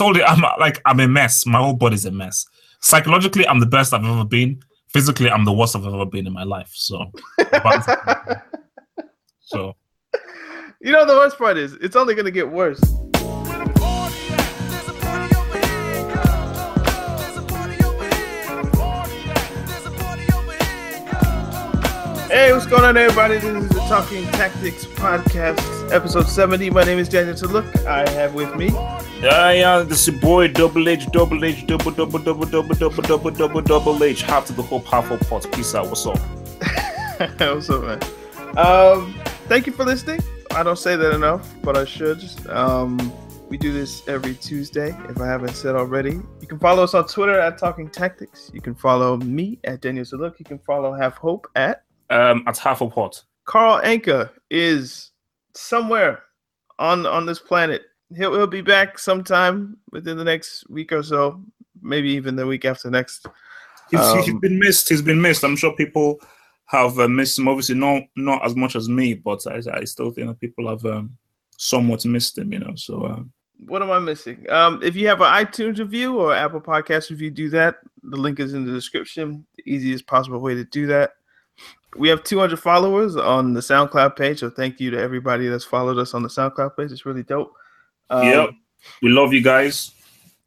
Told you, I'm like, I'm a mess. My whole body's a mess. Psychologically, I'm the best I've ever been. Physically, I'm the worst I've ever been in my life. So, so. You know, the worst part is, it's only going to get worse. Hey, what's going on, everybody? This is the Talking Tactics Podcast, episode 70. My name is Daniel Look. I have with me. Yeah, yeah, this is your boy Double H, Double H, Double, Double, Double, Double, Double, Double, Double, Double H. Half to the whole powerful pot. Peace out. What's up? what's up, man? Um, thank you for listening. I don't say that enough, but I should. Um, we do this every Tuesday, if I haven't said already. You can follow us on Twitter at Talking Tactics. You can follow me at Daniel Look. You can follow Have Hope at um, at half a pot. Carl Anka is somewhere on on this planet. He'll he'll be back sometime within the next week or so, maybe even the week after next. He's, um, he's been missed. He's been missed. I'm sure people have uh, missed him. Obviously, not not as much as me, but I, I still think that people have um, somewhat missed him. You know, so. Um, what am I missing? Um, if you have an iTunes review or Apple Podcast review, do that. The link is in the description. The easiest possible way to do that we have 200 followers on the SoundCloud page. So thank you to everybody that's followed us on the SoundCloud page. It's really dope. Um, yep. We love you guys.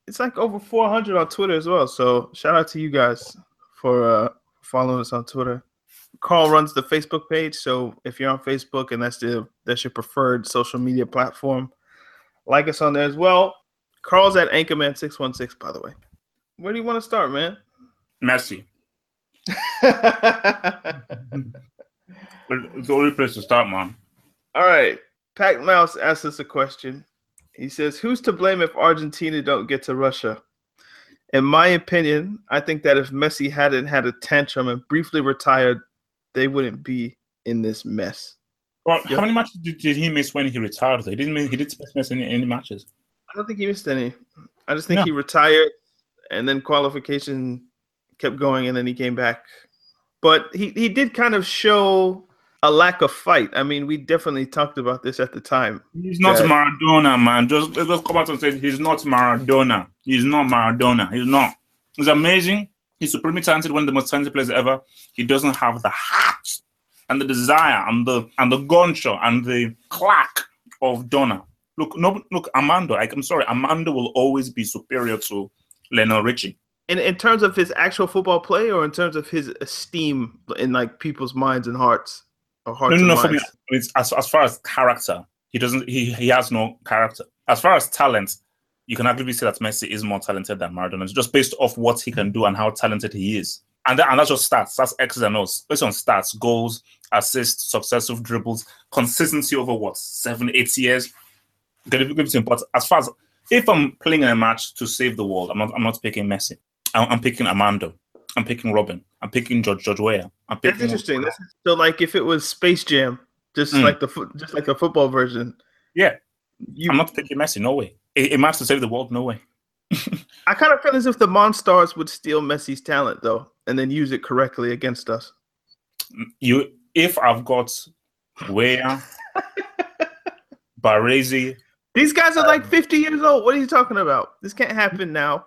It's like over 400 on Twitter as well. So shout out to you guys for uh, following us on Twitter. Carl runs the Facebook page. So if you're on Facebook and that's the that's your preferred social media platform, like us on there as well. Carl's at Anchorman616, by the way. Where do you want to start, man? Messi it's the only place to start, man. All right. Pac Mouse asks us a question. He says, Who's to blame if Argentina don't get to Russia? In my opinion, I think that if Messi hadn't had a tantrum and briefly retired, they wouldn't be in this mess. Well, yep. how many matches did, did, he miss when he retired? He didn't. He didn't miss any, any matches. I don't think he missed any. I just think no. he retired, and then qualification kept going, and then he came back. But he, he did kind of show a lack of fight. I mean, we definitely talked about this at the time. He's not that... Maradona, man. Just let's come out and say he's not Maradona. He's not Maradona. He's not. He's amazing. He's supremely talented, one of the most talented players ever. He doesn't have the heart and the desire and the and the gunshot and the clack of Donna. Look, no, look, Armando. Like, I'm sorry, Armando will always be superior to Lionel Richie in in terms of his actual football play, or in terms of his esteem in like people's minds and hearts, or hearts no, no, no. For me, as as far as character, he doesn't. He he has no character. As far as talent, you can arguably say that Messi is more talented than Maradona, It's just based off what he can do and how talented he is. And that, and that's just stats. That's X's and O's. Based on stats, goals, assists, successive dribbles, consistency over what seven, eight years. But as far as if I'm playing in a match to save the world, I'm not. I'm not picking Messi. I'm picking Armando. I'm picking Robben. I'm picking George George Weah. I'm picking. That's interesting. That's, so, like, if it was Space Jam, just mm. like the just like the football version. Yeah, you, I'm not picking Messi. No way. It, it matters to save the world. No way. I kind of feel as if the Monstars would steal Messi's talent though, and then use it correctly against us. You, if I've got Weah, Baresi. These guys are like 50 years old. What are you talking about? This can't happen now.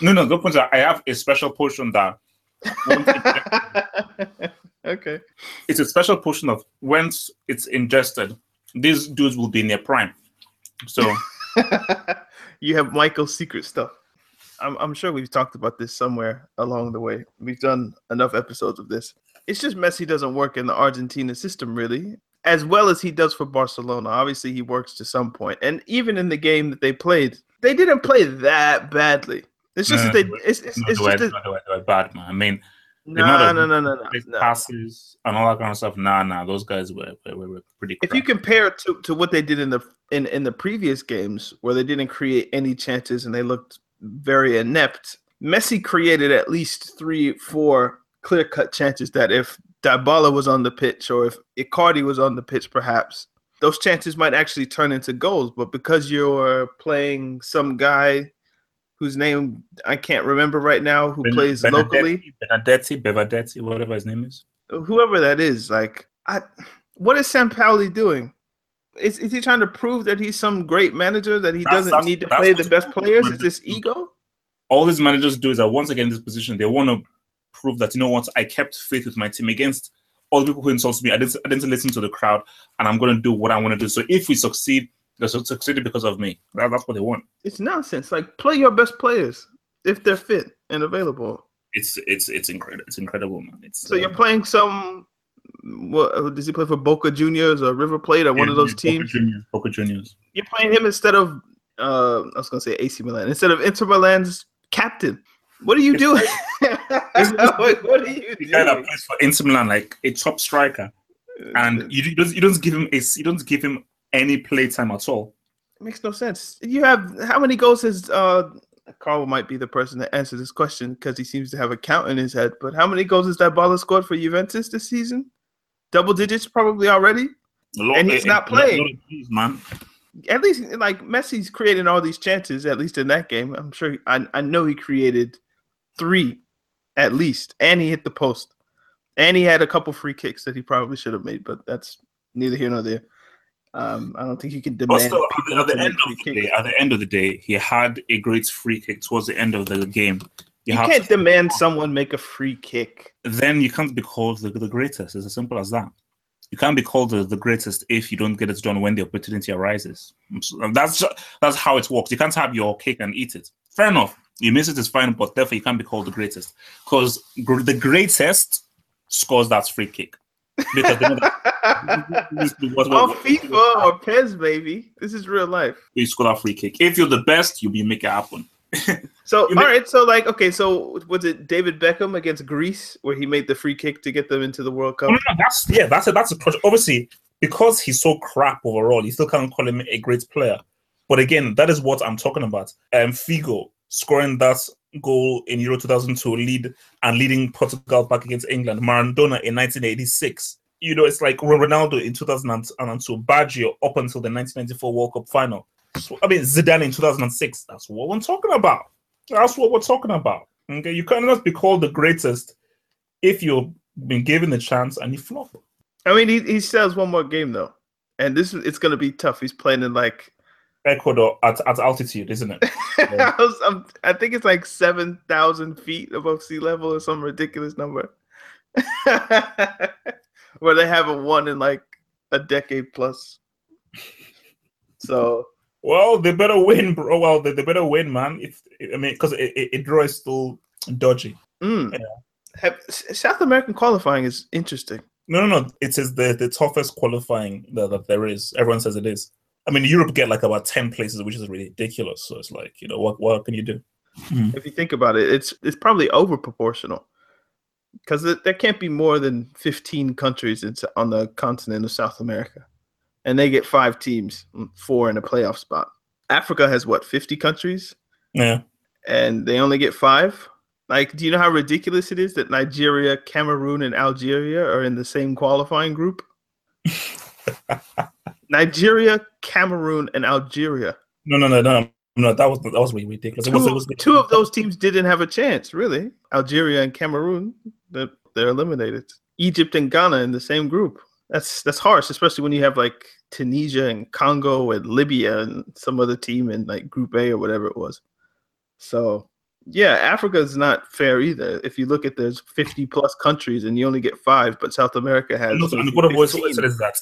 No, no, good point. I have a special potion that. okay. It's a special potion of once it's ingested, these dudes will be in their prime. So. you have Michael's secret stuff. I'm, I'm sure we've talked about this somewhere along the way. We've done enough episodes of this. It's just Messi doesn't work in the Argentina system really, as well as he does for Barcelona. Obviously, he works to some point, and even in the game that they played, they didn't play that badly. It's just No, that they. It's, it's, it's just the way they were bad, man. I mean, no, amount no, no, no, no, no. passes and all that kind of stuff. Nah, nah, those guys were were, were pretty. If you compare it to, to what they did in the in, in the previous games where they didn't create any chances and they looked very inept, Messi created at least three, four clear cut chances that if Dybala was on the pitch or if Icardi was on the pitch, perhaps those chances might actually turn into goals. But because you're playing some guy whose name I can't remember right now, who Ben- plays Benedetti- locally, Benedetti, Bevadetti, whatever his name is. whoever that is, like, I, what is Sampaoli doing? Is, is he trying to prove that he's some great manager that he That's- doesn't that's- need to play the best players? Is this ego? All these managers do is that once again in this position, they want to prove that you know what, I kept faith with my team against all the people who insulted me. I didn't, I didn't listen to the crowd, and I'm going to do what I want to do. So if we succeed, they su- succeeded because of me. That, that's what they want. It's nonsense. Like, play your best players if they're fit and available. It's it's it's incredible. It's incredible, man. It's So you're playing some. What does he play for? Boca Juniors or River Plate or one of those Boca teams? Juniors, Boca Juniors. You're playing him instead of. Uh, I was gonna say AC Milan instead of Inter Milan's captain. What are you doing? Like, what are you The guy that plays for Inter Milan, like a top striker, and you, you don't you don't give him a you don't give him any play time at all. It makes no sense. You have how many goals has uh Carl might be the person to answer this question because he seems to have a count in his head. But how many goals has that baller scored for Juventus this season? Double digits probably already. And he's not playing. man. At least like Messi's creating all these chances. At least in that game, I'm sure. I I know he created three, at least, and he hit the post, and he had a couple free kicks that he probably should have made. But that's neither here nor there. Um, I don't think you can demand. at the, at the end of the day, at the end of the day, he had a great free kick towards the end of the game. You have can't to- demand someone make a free kick. then you can't be called the, the greatest. It's as simple as that. You can't be called the, the greatest if you don't get it done when the opportunity arises. That's that's how it works. You can't have your cake and eat it. Fair enough. You miss it, it is fine, but therefore you can't be called the greatest because gr- the greatest scores that free kick because they know that what- what- On FIFA or PES, baby. This is real life. you score that free kick. If you're the best, you'll be make it happen. So, all right. So, like, okay. So, was it David Beckham against Greece where he made the free kick to get them into the World Cup? No, no, no, that's yeah, that's a that's a project. Obviously, because he's so crap overall, you still can't call him a great player. But again, that is what I'm talking about. Um, Figo scoring that goal in Euro 2002 lead and leading Portugal back against England. Maradona in 1986. You know, it's like Ronaldo in 2002. Baggio up until the 1994 World Cup final. I mean, Zidane in 2006. That's what we're talking about. That's what we're talking about. Okay, you cannot be called the greatest if you've been given the chance and you flop. I mean, he, he still has one more game though, and this is- it's going to be tough. He's playing in like Ecuador at, at altitude, isn't it? I, was, I'm, I think it's like seven thousand feet above sea level or some ridiculous number, where they haven't won in like a decade plus. So Well, they better win, bro. Well, they, they better win, man. If I mean, because it, it, it draw is still dodgy. mm. Yeah. Have, South American qualifying is interesting. No, no, no. It is the, the toughest qualifying that, that there is. Everyone says it is. I mean, Europe get like about ten places, which is ridiculous. So it's like, you know, what what can you do? If you think about it, it's it's probably over proportional because there can't be more than fifteen countries in, on the continent of South America, and they get five teams, mm, four in a playoff spot. Africa has what fifty countries, Yeah. and they only get five. Like, do you know how ridiculous it is that Nigeria, Cameroon, and Algeria are in the same qualifying group? Nigeria, Cameroon, and Algeria. No, no, no, no, no. That was that was really ridiculous. It was, Two, it was two of those teams didn't have a chance, really. Algeria and Cameroon, they're, they're eliminated. Egypt and Ghana in the same group. That's that's harsh, especially when you have like Tunisia and Congo and Libya and some other team in like Group A or whatever it was. So yeah, Africa is not fair either. If you look at there's 50 plus countries and you only get five, but South America has. And, and what I've always said is that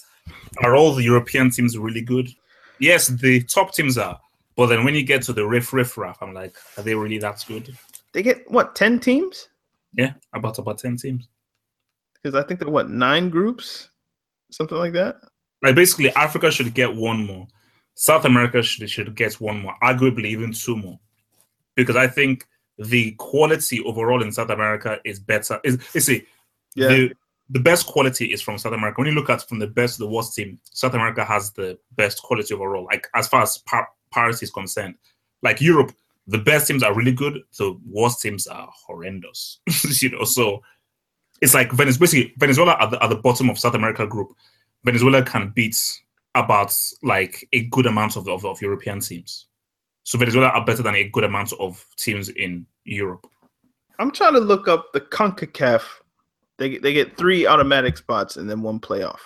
are all the European teams really good? Yes, the top teams are, But then when you get to the riff riff raff, I'm like, are they really that good? They get what ten teams? Yeah, about about ten teams. Because I think they're what nine groups, something like that. Like basically, Africa should get one more. South America should should get one more, arguably even two more, because I think the quality overall in South America is better. Is you see, Yeah. the the best quality is from South America. When you look at from the best to the worst team, South America has the best quality overall. Like as far as par- parity is concerned, like Europe, the best teams are really good. The worst teams are horrendous. you know, so it's like Venezuela. Basically, Venezuela at the, at the bottom of South America group. Venezuela can beat about like a good amount of, of, of European teams. So Venezuela are better than a good amount of teams in Europe. I'm trying to look up the CONCACAF. They get- they get three automatic spots and then one playoff.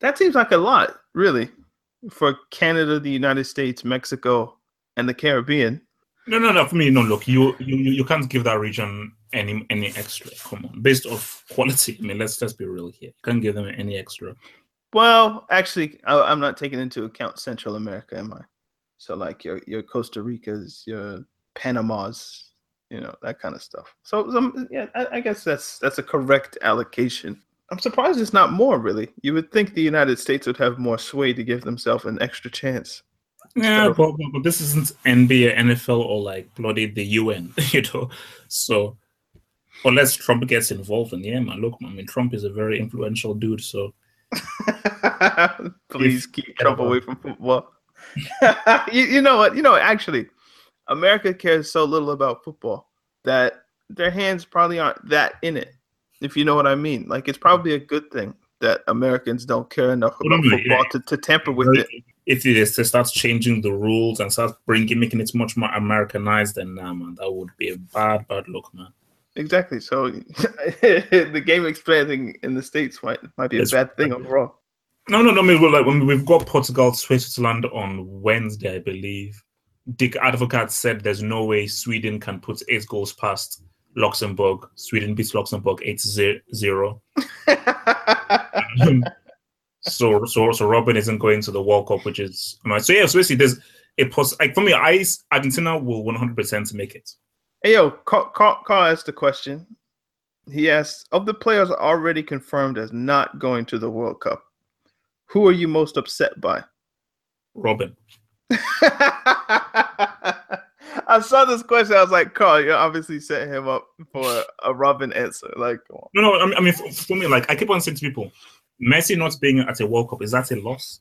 That seems like a lot, really, for Canada, the United States, Mexico, and the Caribbean. No, no, no. For me, no. Look, you you you you can't give that region any any extra. Come on, based off quality. I mean, let's let's be real here. You can't give them any extra. Well, actually, I, I'm not taking into account Central America, am I? So like your your Costa Ricas, your Panamas, you know that kind of stuff. So um, yeah, I, I guess that's that's a correct allocation. I'm surprised it's not more. Really, you would think the United States would have more sway to give themselves an extra chance. Yeah, of- but, but, but this isn't NBA, NFL, or like bloody the UN, you know. So unless Trump gets involved, and yeah, man, look, I mean, Trump is a very influential dude. So Please keep Trump away from football. you, you know what? You know, actually, America cares so little about football that their hands probably aren't that in it. If you know what I mean, like it's probably a good thing that Americans don't care enough about football yeah. to, to tamper with it. if it is to start changing the rules and start bringing making it much more Americanized, then nah, man, that would be a bad, bad look, man. Exactly. So the game expanding in the states might might be a It's- bad thing overall. No, no, no. I mean, like when we've got Portugal, Switzerland on Wednesday, I believe. Dick Advocaat said there's no way Sweden can put eight goals past Luxembourg. Sweden beats Luxembourg 8 0. Um, so, so, so Robben isn't going to the World Cup, which is so. Yeah, so basically, there's a poss- like for me, I Argentina will 100 percent make it. Hey yo, Carl, Carl, Carl asked the question. He asked, of the players already confirmed as not going to the World Cup, who are you most upset by? Robben. I saw this question. I was like, Carl, you're obviously setting him up for a Robben answer. Like. No, no. I mean, I mean, for, for me, like I keep on saying to people, Messi not being at a World Cup is that a loss?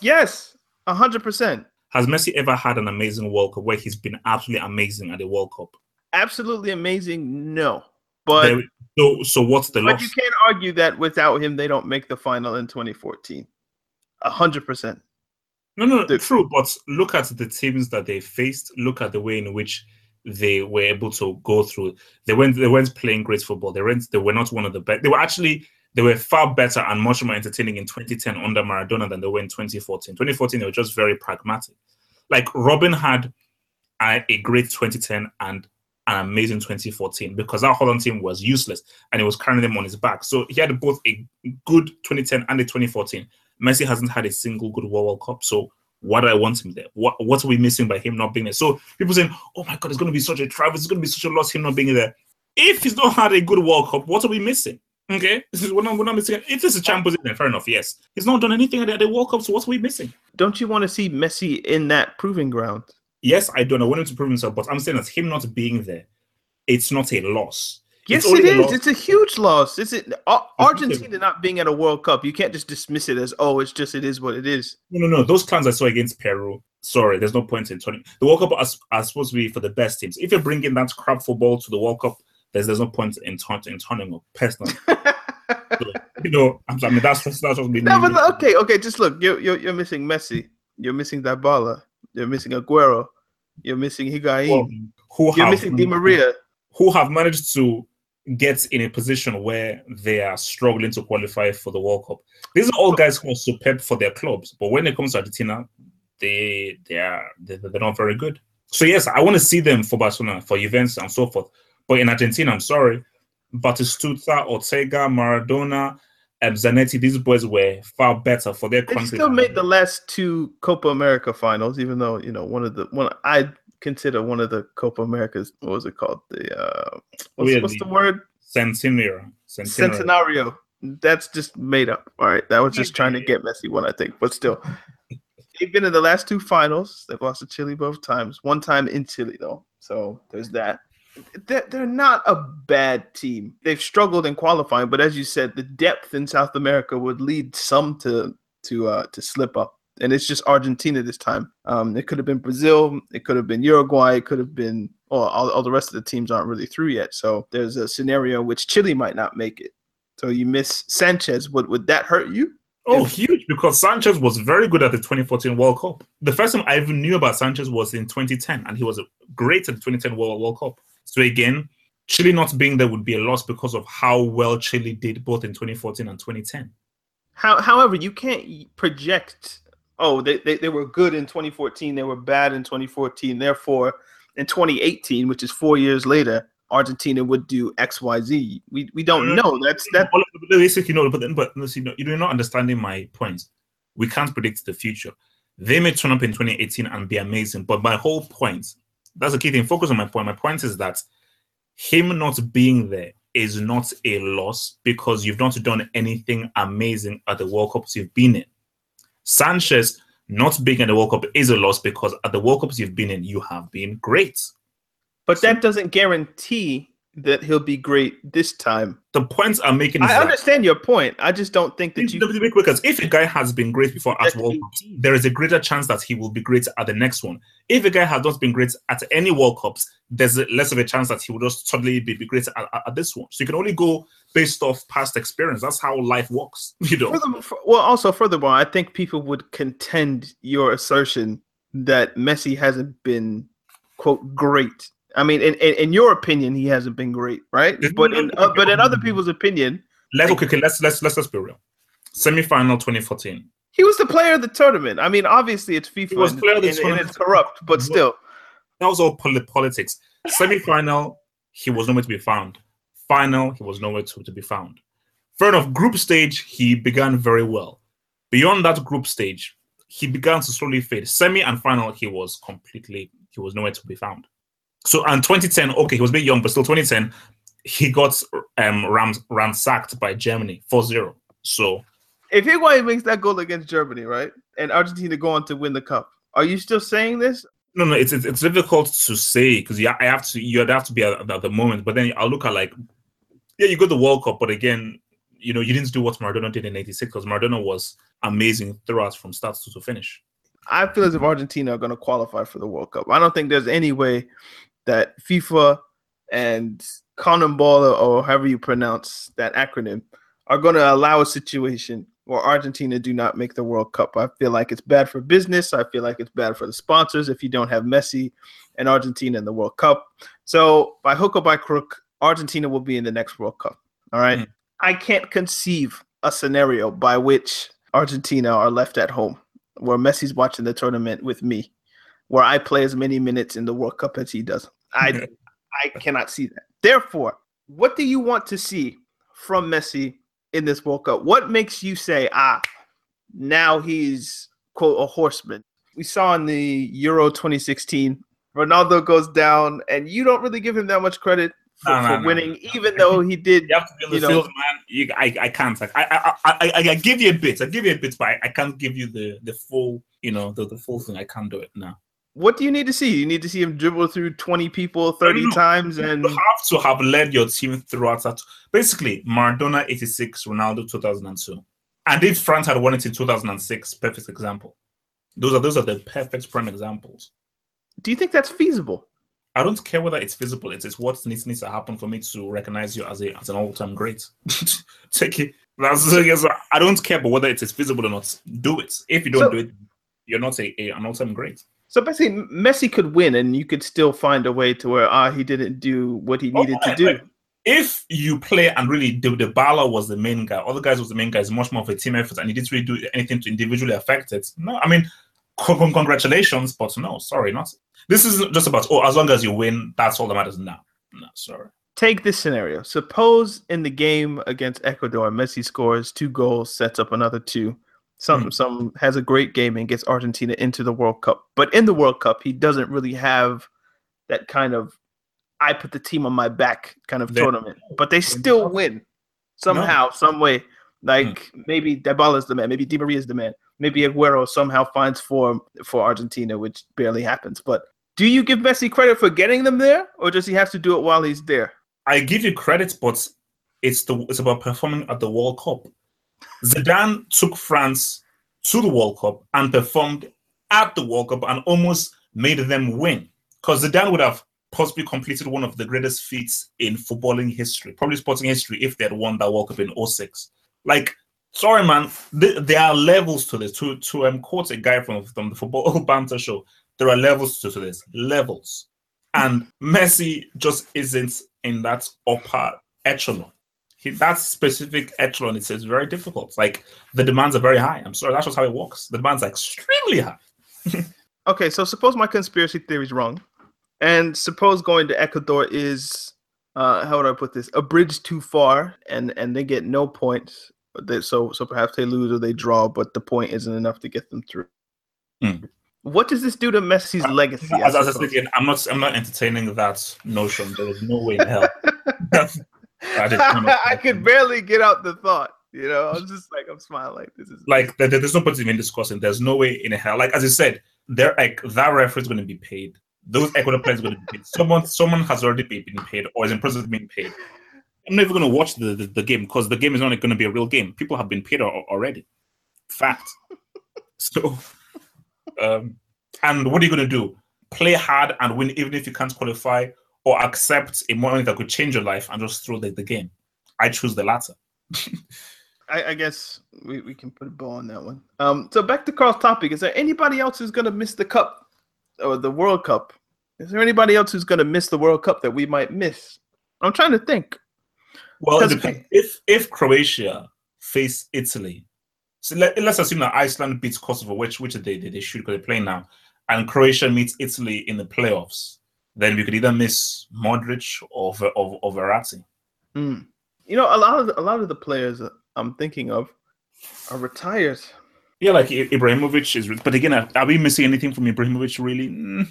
yes, hundred percent, Has Messi ever had an amazing World Cup where he's been absolutely amazing at a World Cup? absolutely amazing. No, but There- so, so what's the but loss? you can't argue that without him, they don't make the final in 2014. hundred percent. No, no, The- true. But look at the teams that they faced. Look at the way in which they were able to go through. They went. They weren't playing great football. They weren't. They were not one of the best. They were actually. They were far better and much more entertaining in 2010 under Maradona than they were in 2014. 2014, they were just very pragmatic. Like Robben had a, a great 2010 and an amazing 2014 because that Holland team was useless and he was carrying them on his back. So he had both a good 2010 and a 2014. Messi hasn't had a single good World Cup. So why do I want him there? What what are we missing by him not being there? So people saying, "Oh my God, it's going to be such a travel. It's going to be such a loss him not being there." If he's not had a good World Cup, what are we missing? Okay, this is what I'm, missing. If this is Champions League, fair enough. Yes, he's not done anything at the World Cup. So what are we missing? Don't you want to see Messi in that proving ground? Yes, I don't. I want him to prove himself, but I'm saying that him not being there, it's not a loss. Yes, It's it a It's a huge loss. Is it Ar- It's not a- Argentina not being at a World Cup? You can't just dismiss it as oh, it's just it is what it is. No, no, no. Those clans I saw against Peru. Sorry, there's no point in turning. The World Cup are, are supposed to be for the best teams. If you're bringing that crap football to the World Cup, there's there's no point in, turn, in turning up. Personally, So, you know, I'm, I mean that's that's just me. No, but okay, okay. Just look, you're you're, you're missing Messi. You're missing Dybala. You're missing Aguero. You're missing Higuain. Well, who you're have missing Di Maria. who have managed to get in a position where they are struggling to qualify for the World Cup. These are all guys who are superb for their clubs, but when it comes to Argentina, they they are they, they're not very good. So yes, I want to see them for Barcelona, for events and so forth. But in Argentina, I'm sorry, Batistuta, Ortega, Maradona, um, Zanetti, these boys were far better for their They country. still made the last two Copa America finals, even though you know one of the one I consider one of the Copa Americas. What was it called? The uh, what's, yeah, what's the- the word? Centenario. Centenario. Centenario. That's just made up. All right, that was just trying to get messy one, I think. But still, they've been in the last two finals. They've lost to Chile both times. One time in Chile though, so there's that. They're, they're not a bad team. They've struggled in qualifying, but as you said, the depth in South America would lead some to to uh, to slip up. And it's just Argentina this time. Um, it could have been Brazil. It could have been Uruguay. It could have been. Well, all, all the rest of the teams aren't really through yet. So there's a scenario in which Chile might not make it. So you miss Sanchez. Would would that hurt you? Oh, huge! Because Sanchez was very good at the 2014 World Cup. The first time I even knew about Sanchez was in 2010, and he was great at the 2010 World, World Cup. So again, Chile not being there would be a loss because of how well Chile did both in 2014 and 2010. How, however, you can't project. Oh, they, they they were good in 2014. They were bad in 2014. Therefore, in 2018, which is four years later, Argentina would do X, Y, Z. We we don't mm. know. That's that. Basically, no, but then, but see, no, you're not understanding my point. We can't predict the future. They may turn up in 2018 and be amazing, but my whole point, that's the key thing. Focus on my point. My point is that him not being there is not a loss because you've not done anything amazing at the World Cups you've been in. Sanchez not being in the World Cup is a loss because at the World Cups you've been in, you have been great. But that doesn't guarantee that he'll be great this time. The points I'm making is I that understand your point. I just don't think that you. because if a guy has been great before at That's World Cups, there is a greater chance that he will be great at the next one. If a guy has not been great at any World Cups, there's less of a chance that he will just suddenly be, be great at, at, at this one. So you can only go based off past experience. That's how life works. You know. Furthermore, well, also furthermore, I think people would contend your assertion that Messi hasn't been quote great. I mean, in, in, in your opinion, he hasn't been great, right? There's But in uh, but in other people's opinion, Let's okay, okay, let's let's let's let's be real. Semi-final 2014. he was the player of the tournament. I mean, obviously it's FIFA was and, player of the and- and tournament. it's corrupt, but still, That was all poli- politics. Semi-final, he was nowhere to be found. Final, he was nowhere to, to be found. Fair enough. Group stage, he began very well. Beyond that group stage, he began to slowly fade. Semi and final, he was completely, he was nowhere to be found. So, and 2010, okay, he was a bit young, but still 2010, he got um ram, ransacked by Germany 4-0. So, if Higuain makes that goal against Germany, right, and Argentina go on to win the cup, are you still saying this? no, no, it's it's, it's difficult to say because you I have to you'd have to be at, at the moment. But then I'll look at like, yeah, you got the World Cup, but again, you know, you didn't do what Maradona did in '86 because Maradona was amazing throughout from start to, to finish. I feel as if Argentina are going to qualify for the World Cup. I don't think there's any way that FIFA and CONMEBOL or however you pronounce that acronym are going to allow a situation where Argentina do not make the World Cup. I feel like it's bad for business. I feel like it's bad for the sponsors if you don't have Messi and Argentina in the World Cup. So by hook or by crook, Argentina will be in the next World Cup. All right. Mm. I can't conceive a scenario by which Argentina are left at home where Messi's watching the tournament with me, where I play as many minutes in the World Cup as he does. I I cannot see that. Therefore, what do you want to see from Messi in this World Cup? What makes you say, ah, now he's quote a horseman? We saw in the Euro 2016, Ronaldo goes down, and you don't really give him that much credit for, No, no, for no. winning, even though he did. You have to be the field, man. You, I, I can't. Like, I, I, I, I, I give you a bit. I give you a bit, but I, I can't give you the, the full, you know, the, the full thing. I can't do it now. What do you need to see? You need to see him dribble through 20 people 30 times and You have to have led your team throughout that. Basically, Maradona 86, Ronaldo 2002. And if France had won it in 2006, perfect example. Those are those are the perfect prime examples. do you think that's feasible? I don't care whether it's feasible. It's, it's what needs, needs to happen for me to recognize you as a as an all time great. Take it. That's yes, I don't care, but whether it is feasible or not, do it. If you don't So- do it, you're not a, a an all time great. So basically, Messi could win, and you could still find a way to where ah he didn't do what he needed Oh, to do. like, if you play and really the, Dybala was the main guy, other guys was the main guy, it's much more of a team effort, and he didn't really do anything to individually affect it. No, I mean, con- con- congratulations, but no, sorry, not. This isn't just about oh, as long as you win, that's all that matters. No, no, sorry. take this scenario. Suppose in the game against Ecuador, Messi scores two goals, sets up another two. Some Mm. some has a great game and gets Argentina into the World Cup. But in the World Cup, he doesn't really have that kind of I put the team on my back kind of They- tournament. But they still win somehow, some way. Like maybe Dybala is the man, maybe Di Maria is the man, maybe Aguero somehow finds form for Argentina, which barely happens. But do you give Messi credit for getting them there, or does he have to do it while he's there? I give you credit, but it's the it's about performing at the World Cup. Zidane took France to the World Cup and performed at the World Cup and almost made them win. Because Zidane would have possibly completed one of the greatest feats in footballing history, probably sporting history, if they had won that World Cup in 06. Like, sorry, man, th- there are levels to this. To to um, quote a guy from, from the Football Banter show, there are levels to, to this. Levels. And Messi just isn't in that upper echelon. He, that specific echelon is, is very difficult. Like the demands are very high. I'm sorry, that's just how it works. The demands are extremely high. Okay, so suppose my conspiracy theory is wrong, and suppose going to Ecuador is, uh, how would I put this, a bridge too far, and and they get no points. They, so so perhaps they lose or they draw, but the point isn't enough to get them through. Hmm. What does this do to Messi's legacy? As, as I said I'm not I'm not entertaining that notion. There is no way in hell. I just I could barely get out the thought. You know, I was just like, I'm smiling like this is like there, there's no point even discussing. There's no way in hell. Like as I said, they're like that referee is going to be paid. Those Ecuador players are going to be paid. Someone someone has already been paid or is in process of being paid. I'm not even going to watch the, the, the game because the game is not going to be a real game. People have been paid al- already. Fact. so, um, and what are you going to do? Play hard and win even if you can't qualify, or accept a moment that could change your life and just throw the, the game. I choose the latter. I, I guess we, we can put a bow on that one. Um, so back to Carl's topic. Is there anybody else who's gonna miss the cup or the World Cup? Is there anybody else who's gonna miss the World Cup that we might miss? I'm trying to think. Well, it Because- depends. if if Croatia face Italy, so let, let's assume that Iceland beats Kosovo, which which they they, they should because they're playing now, and Croatia meets Italy in the playoffs, then we could either miss Modric or or, or Verratti. Hmm. You know, a lot of the, a lot of the players I'm thinking of are retired. Yeah, like Ibrahimovic is, but again, are, are we missing anything from Ibrahimovic? Really? Mm.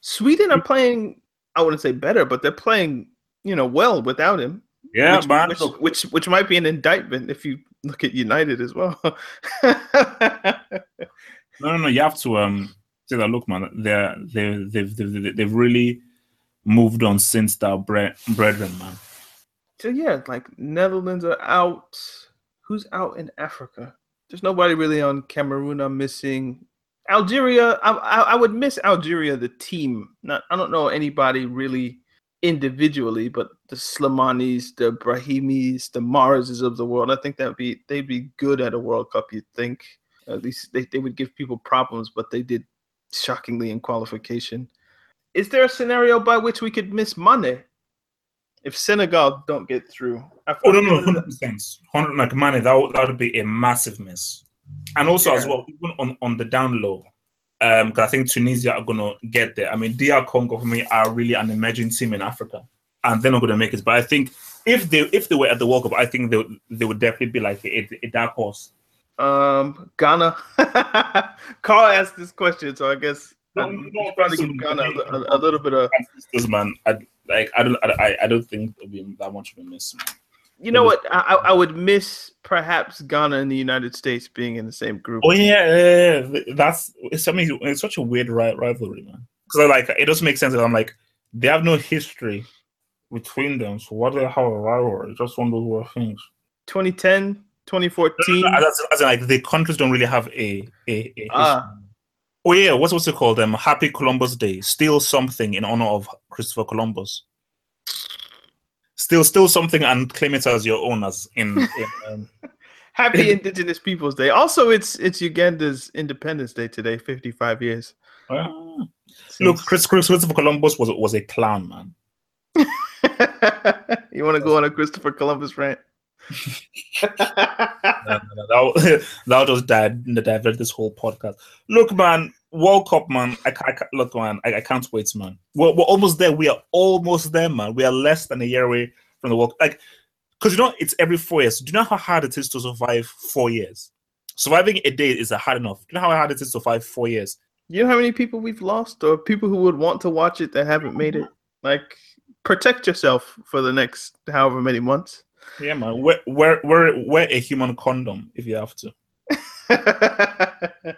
Sweden are playing. I wouldn't say better, but they're playing. You know, well without him. Yeah, which, man. Which, which which might be an indictment if you look at United as well. No, no, no. You have to um say that. Look, man, they're they they've, they've they've really moved on since that bre- brethren, man. So yeah, like Netherlands are out. Who's out in Africa? There's nobody really on Cameroon. I'm missing Algeria. I, I, I would miss Algeria, the team. Not I don't know anybody really individually, but the Slimanis, the Brahimis, the Mahrezes of the world. I think that'd be they'd be good at a World Cup. You'd think at least they, they would give people problems, but they did shockingly in qualification. Is there a scenario by which we could miss Mane? If Senegal don't get through, Oh no, no, hundred percent, hundred like money. That would, that would be a massive miss, and also as well, even on on the down low, um, because I think Tunisia are gonna get there. I mean, DR Congo for me are really an emerging team in Africa, and they're not gonna make it. But I think if they if they were at the World Cup, I think they would- they would definitely be like a, a dark horse. Um, Ghana. Carl asked this question, so I guess No, no, we should probably give Ghana a, a- a little bit of. This man, I, like I don't I, I don't think it'll be that much of a miss. man. You know what? I, I I would miss perhaps Ghana and the United States being in the same group. Oh yeah, yeah, yeah. that's it's I mean it's such a weird ri- rivalry, man. Because like it doesn't make sense. that I'm like they have no history between them, so what they have a rivalry? It's just one of those weird things. 2010, 2014. As, as, as in, like the countries don't really have a a, a Ah. Oh yeah, what's what's it called? Um, Happy Columbus Day. Steal something in honor of Christopher Columbus. Still, still something and claim it as your own, as in. in um, Happy Indigenous Peoples Day. Also, it's it's Uganda's Independence Day today, 55 years. ah. look, Chris, Christopher Columbus was was a clown, man. you want to go on a Christopher Columbus rant? No, no, no, that, that just died in the divert this whole podcast. Look, man, World Cup, man. I, I look, man. I, I, can't wait, man. We're, we're almost there. We are almost there, man. We are less than a year away from the World. Like, because you know it's every four years. Do you know how hard it is to survive four years? Surviving a day is hard enough. Do you know how hard it is to survive four years? You know how many people we've lost, or people who would want to watch it that haven't made it? Like, protect yourself for the next however many months. Yeah, man. Wear wear wear, wear a human condom if you have to.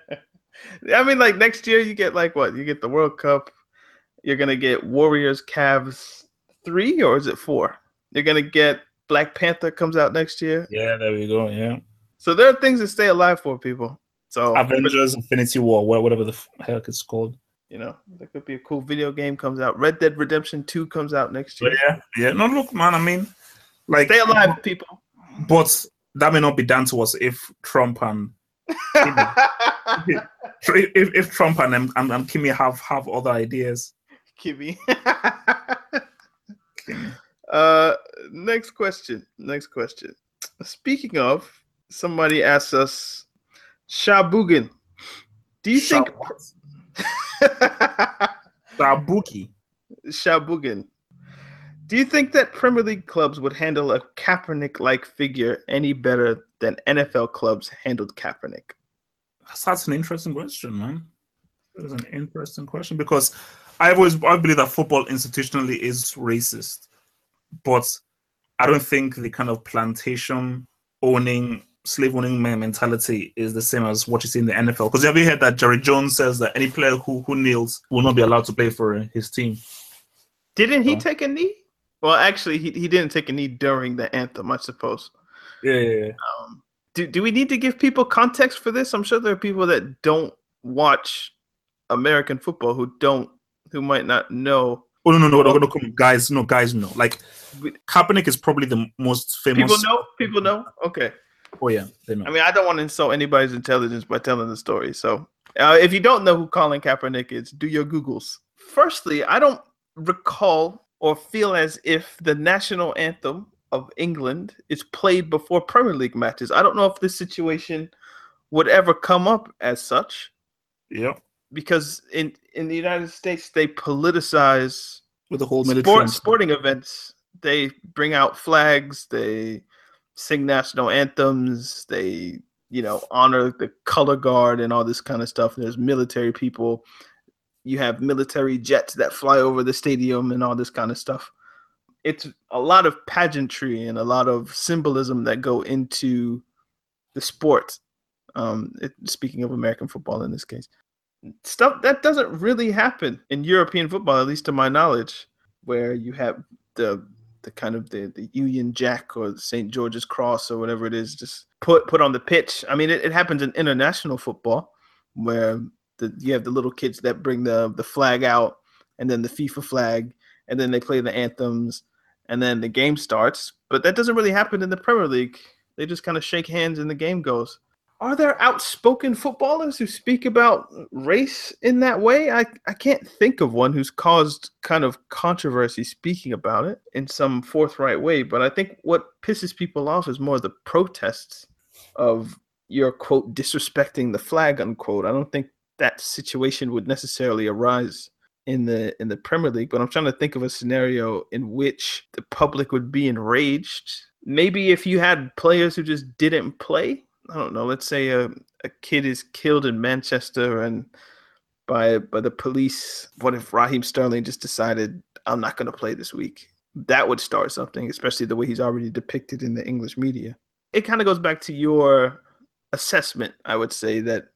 I mean, like next year you get like what? You get the World Cup. You're gonna get Warriors, Cavs three, or is it four? You're gonna get Black Panther comes out next year. Yeah, there we go. Yeah. So there are things to stay alive for people. So Avengers, Infinity War, whatever the heck it's called. You know, there could be a cool video game comes out. Red Dead Redemption Two comes out next year. But yeah, yeah. No, look, man. I mean, like stay alive, people. But that may not be down to us if Trump and if, if Trump and, and, and Kimmy have have other ideas. Kimmy. Kimmy. Uh, next question. Next question. Speaking of, somebody asked us, Shabugan, do you think Shabuki? Shabugan. Do you think that Premier League clubs would handle a Kaepernick-like figure any better than NFL clubs handled Kaepernick? That's an interesting question, man. That is an interesting question because I always I believe that football institutionally is racist but I don't think the kind of plantation owning, slave owning mentality is the same as what you see in the NFL. Because have you heard that Jerry Jones says that any player who, who kneels will not be allowed to play for his team? Didn't he take a knee? Well, actually, he, he didn't take a knee during the anthem, I suppose. Yeah, yeah, yeah. Um, do, do we need to give people context for this? I'm sure there are people that don't watch American football who don't, who might not know Oh no no no no no, no guys no guys no like Kaepernick is probably the most famous. People know. People know. Okay. Oh yeah, they know. I mean, I don't want to insult anybody's intelligence by telling the story. So, uh, if you don't know who Colin Kaepernick is, do your googles. Firstly, I don't recall or feel as if the national anthem of England is played before Premier League matches. I don't know if this situation would ever come up as such. Yep because in in the United States they politicize with the whole sport, sporting events. They bring out flags. They sing national anthems. They you know honor the color guard and all this kind of stuff. There's military people. You have military jets that fly over the stadium and all this kind of stuff. It's a lot of pageantry and a lot of symbolism that go into the sport. Um, it, speaking of American football in this case, stuff that doesn't really happen in European football, at least to my knowledge, where you have the the kind of the, the Union Jack or St. George's Cross or whatever it is just put put on the pitch. I mean, it, it happens in international football where the you have the little kids that bring the the flag out and then the FIFA flag and then they play the anthems and then the game starts. But that doesn't really happen in the Premier League. They just kind of shake hands and the game goes are there outspoken footballers who speak about race in that way? I, I can't think of one who's caused kind of controversy speaking about it in some forthright way. But I think what pisses people off is more the protests of your quote disrespecting the flag unquote. I don't think that situation would necessarily arise in the in the Premier League, but I'm trying to think of a scenario in which the public would be enraged. Maybe if you had players who just didn't play I don't know, let's say a, a kid is killed in Manchester and by by the police. What if Raheem Sterling just decided I'm not going to play this week? That would start something, especially the way he's already depicted in the English media. It kind of goes back to your assessment, I would say that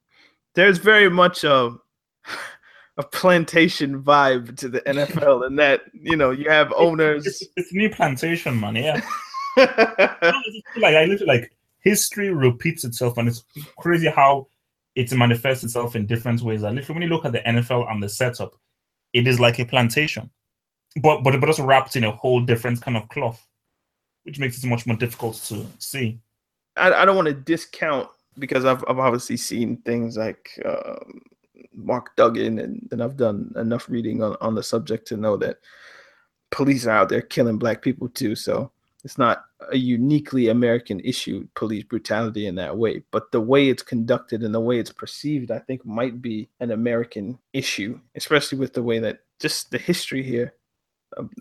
there's very much a a plantation vibe to the NFL, and that you know you have owners. It's, it's, it's new plantation, money. Yeah. like I literally like history repeats itself, and it's crazy how it manifests itself in different ways. Like literally, when you look at the NFL and the setup, it is like a plantation, but but but also wrapped in a whole different kind of cloth, which makes it much more difficult to see. I, I don't want to discount because I've I've obviously seen things like um, Mark Duggan, and, and I've done enough reading on, on the subject to know that police are out there killing black people too. So it's not a uniquely American issue, police brutality in that way. But the way it's conducted and the way it's perceived, I think, might be an American issue, especially with the way that just the history here.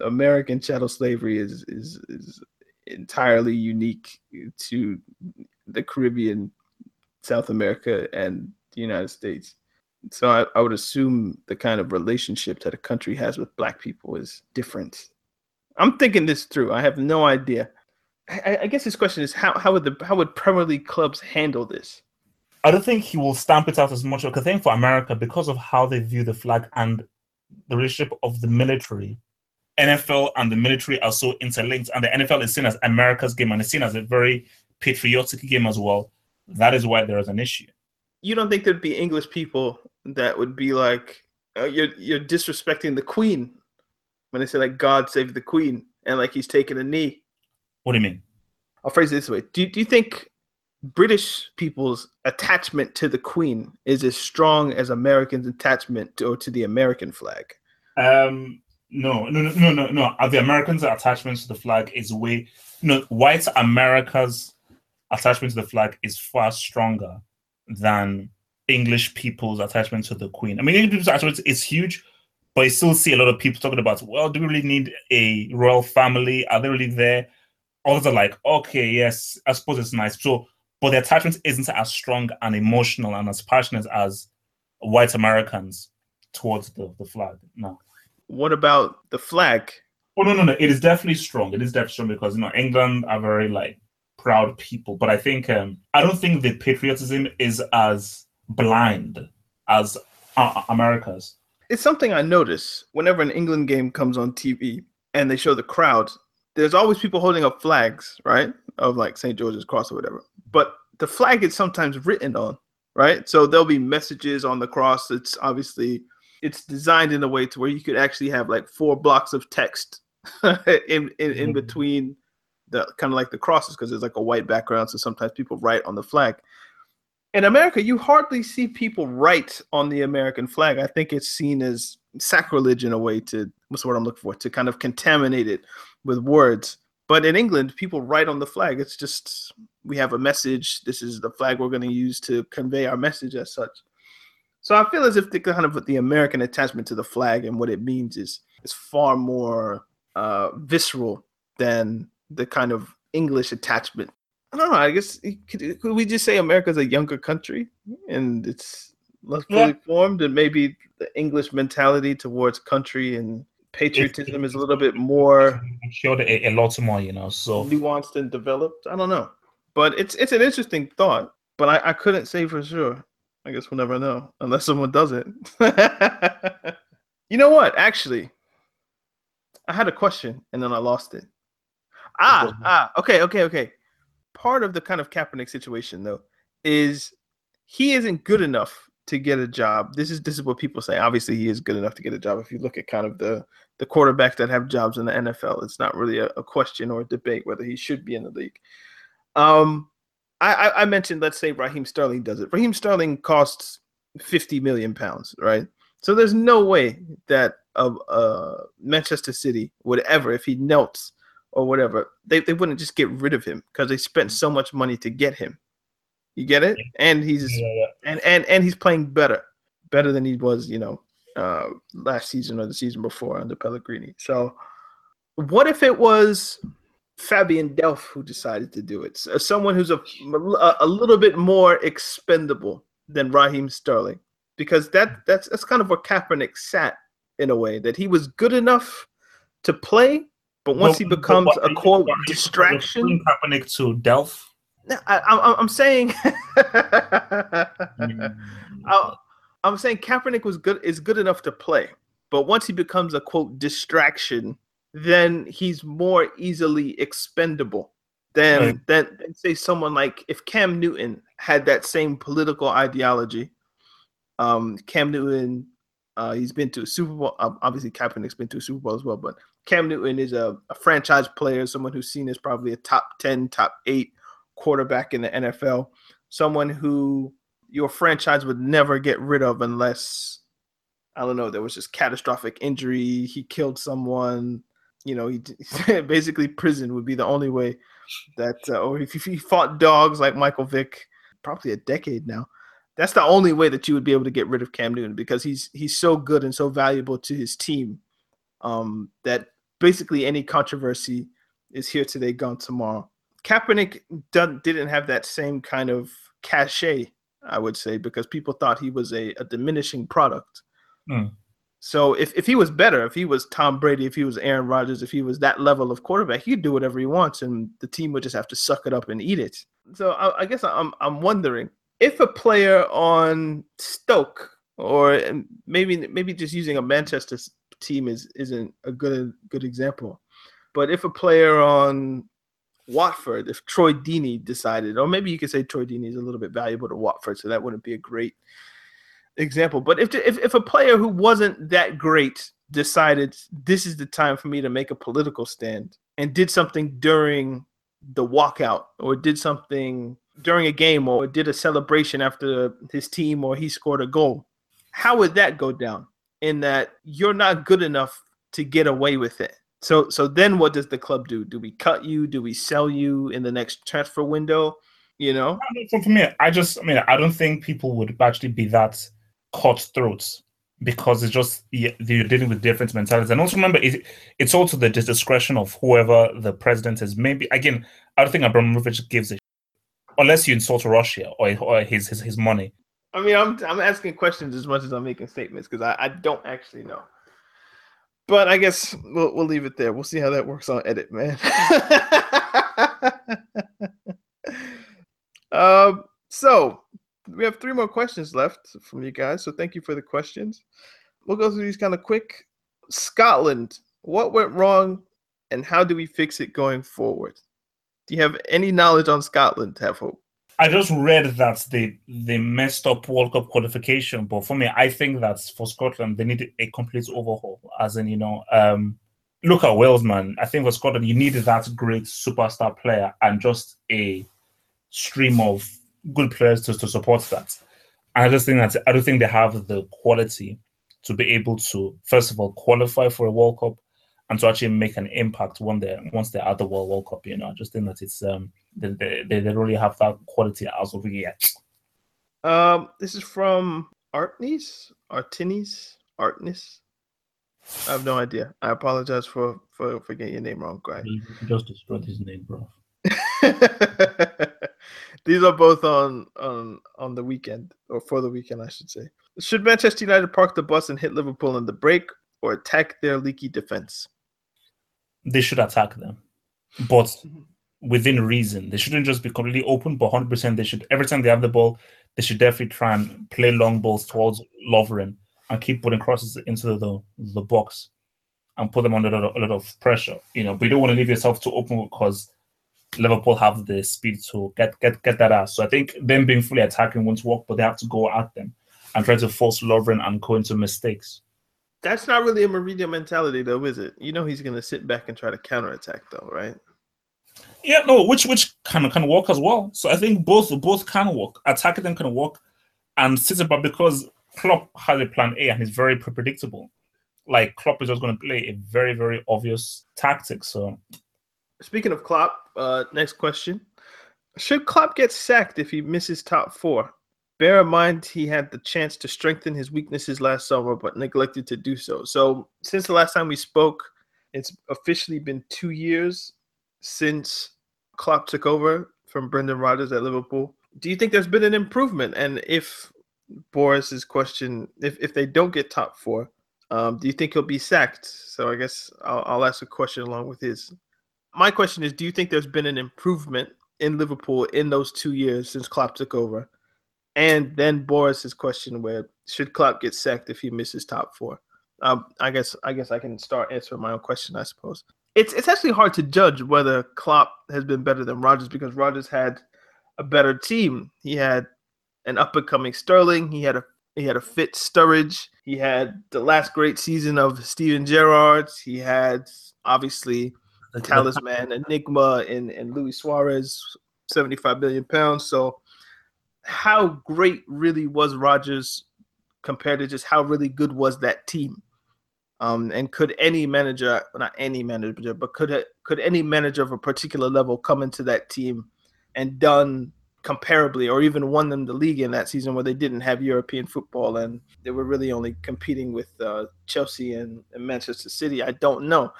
American chattel slavery is is is entirely unique to the Caribbean, South America, and the United States. So I, I would assume the kind of relationship that a country has with black people is different I'm thinking this through. I have no idea. I, I, guess this question is how how would the how would Premier League clubs handle this? I don't think he will stamp it out as much. Because I think for America, because of how they view the flag and the relationship of the military, NFL and the military are so interlinked, and the NFL is seen as America's game and it's seen as a very patriotic game as well. That is why there is an issue. You don't think there'd be English people that would be like, uh, "You're you're disrespecting the Queen"? when they say like God save the Queen and like he's taking a knee. What do you mean? I'll phrase it this way: Do do you think British people's attachment to the Queen is as strong as Americans' attachment to, to the American flag? Um, no, no, no, no, no, no. The Americans' attachment to the flag is way. no, white America's attachment to the flag is far stronger than English people's attachment to the Queen. I mean, English people's attachment is huge, but I still see a lot of people talking about, well, do we really need a royal family? Are they really there? Others are like, okay, yes, I suppose it's nice. So, but the attachment isn't as strong and emotional and as passionate as white Americans towards the, the flag. No. What about the flag? Oh no, no, no. It is definitely strong. It is definitely strong because you know England are very like proud people. But I think um I don't think the patriotism is as blind as uh, America's it's something I notice whenever an England game comes on TV and they show the crowd. There's always people holding up flags, right, of like St. George's Cross or whatever. But the flag is sometimes written on, right? So there'll be messages on the cross. It's obviously it's designed in a way to where you could actually have like four blocks of text in in, in mm-hmm. between the kind of like the crosses because there's like a white background. So sometimes people write on the flag in America, you hardly see people write on the American flag. I think it's seen as sacrilege in a way to what's word I'm looking for to kind of contaminate it with words. But in England, people write on the flag. It's just we have a message. This is the flag we're going to use to convey our message as such. So I feel as if the kind of the American attachment to the flag and what it means is is far more uh, visceral than the kind of English attachment I don't know. I guess could, could we just say America's a younger country and it's less fully yeah. formed, and maybe the English mentality towards country and patriotism is a little bit more showed a, a lot more, you know, so nuanced and developed. I don't know, but it's it's an interesting thought, but I, I couldn't say for sure. I guess we'll never know unless someone does it. you know what? Actually, I had a question and then I lost it. Ah, ah, okay, okay, okay part of the kind of Kaepernick situation though is he isn't good enough to get a job. This is this is what people say. Obviously, he is good enough to get a job. If you look at kind of the the quarterbacks that have jobs in the NFL, it's not really a, a question or a debate whether he should be in the league. Um, I, I mentioned, let's say Raheem Sterling does it. Raheem Sterling costs 50 million pounds, right? So there's no way that uh, uh, Manchester City would ever, if he knelt or whatever, they, they wouldn't just get rid of him because they spent so much money to get him. You get it? And he's yeah, and and and he's playing better, better than he was, you know, uh, last season or the season before under Pellegrini. So, what if it was Fabian Delph who decided to do it? Someone who's a, a, a little bit more expendable than Raheem Sterling, because that that's that's kind of where Kaepernick sat in a way that he was good enough to play, but once he becomes a quote distraction, Kaepernick to Delph. I, am saying, mm. I, am saying Kaepernick was good is good enough to play, but once he becomes a quote distraction, then he's more easily expendable than right. than, than say someone like if Cam Newton had that same political ideology. Um, Cam Newton, uh, he's been to a Super Bowl. Obviously, Kaepernick's been to a Super Bowl as well, but Cam Newton is a, a franchise player, someone who's seen as probably a top 10, top eight quarterback in the NFL, someone who your franchise would never get rid of unless, I don't know, there was just catastrophic injury, he killed someone, you know, he basically prison would be the only way that, uh, or if he fought dogs like Michael Vick, probably a decade now. That's the only way that you would be able to get rid of Cam Newton because he's he's so good and so valuable to his team um, that basically any controversy is here today, gone tomorrow. Kaepernick didn't have that same kind of cachet, I would say, because people thought he was a, a diminishing product. Mm. So if, if he was better, if he was Tom Brady, if he was Aaron Rodgers, if he was that level of quarterback, he'd do whatever he wants, and the team would just have to suck it up and eat it. So I, I guess I'm I'm wondering if a player on Stoke or maybe maybe just using a Manchester team is isn't a good good example, but if a player on Watford, if Troy Deeney decided, or maybe you could say Troy Deeney is a little bit valuable to Watford, so that wouldn't be a great example. But if, if if a player who wasn't that great decided this is the time for me to make a political stand and did something during the walkout or did something during a game or did a celebration after his team or he scored a goal, how would that go down? In that you're not good enough to get away with it. So so then what does the club do? Do we cut you? Do we sell you in the next transfer window? You know? So for me, I just I mean I don't think people would actually be that cutthroat because it's just you're dealing with different mentalities. And also remember, it, it's also the discretion of whoever the president is. Maybe again, I don't think Abramovich gives a unless you insult Russia or, or his, his his money. I mean, I'm I'm asking questions as much as I'm making statements because I, I don't actually know. But I guess we'll we'll leave it there. We'll see how that works on edit, man. um. So we have three more questions left from you guys. So thank you for the questions. We'll go through these kind of quick. Scotland, what went wrong and how do we fix it going forward? Do you have any knowledge on Scotland, have hope? I just read that they they messed up World Cup qualification, but for me, I think that for Scotland they need a complete overhaul. As in, you know, um, look at Wales, man. I think for Scotland you need that great superstar player and just a stream of good players to, to support that. And I just think that I don't think they have the quality to be able to, first of all, qualify for a World Cup and to actually make an impact when they once they're at the World World Cup. You know, I just think that it's um they they, they don't really have that quality as of yet. Um, this is from Artnis, Artinis, Artnis. I have no idea. I apologize for for, for getting your name wrong, guy. You just destroyed his name, bro. These are both on on on the weekend or for the weekend, I should say. Should Manchester United park the bus and hit Liverpool in the break or attack their leaky defense? They should attack them, but mm-hmm. within reason. They shouldn't just be completely open, but 100% they should, every time they have the ball, they should definitely try and play long balls towards Lovren and keep putting crosses into the, the box and put them under a lot, of, a lot of pressure. You know, but you don't want to leave yourself too open because Liverpool have the speed to get get get that out. So I think them being fully attacking won't work, but they have to go at them and try to force Lovren and go into mistakes. That's not really a Mourinho mentality, though, is it? You know he's going to sit back and try to counterattack, though, right? Yeah, no, which which can can work as well. So I think both both can work. Attacking them can work, and sitting back because Klopp has a plan A and is very predictable. Like Klopp is just going to play a very very obvious tactic. So Speaking of Klopp, uh, next question: Should Klopp get sacked if he misses top four? Bear in mind he had the chance to strengthen his weaknesses last summer, but neglected to do so. So since the last time we spoke, it's officially been two years since Klopp took over from Brendan Rodgers at Liverpool. Do you think there's been an improvement? And if Boris's question, if if they don't get top four, um, do you think he'll be sacked? So I guess I'll, I'll ask a question along with his my question is: Do you think there's been an improvement in Liverpool in those two years since Klopp took over? And then Boris's question: Where should Klopp get sacked if he misses top four? Um, I guess I guess I can start answering my own question. I suppose it's it's actually hard to judge whether Klopp has been better than Rodgers because Rodgers had a better team. He had an up and coming Sterling. He had a he had a fit Sturridge. He had the last great season of Steven Gerrard. He had obviously the talisman enigma and, and Luis Suarez, 75 million pounds. So how great really was Rodgers compared to just how really good was that team? Um, and could any manager, not any manager, but could could any manager of a particular level come into that team and done comparably, or even won them the league in that season where they didn't have European football and they were really only competing with uh, Chelsea and, and Manchester City? I don't know.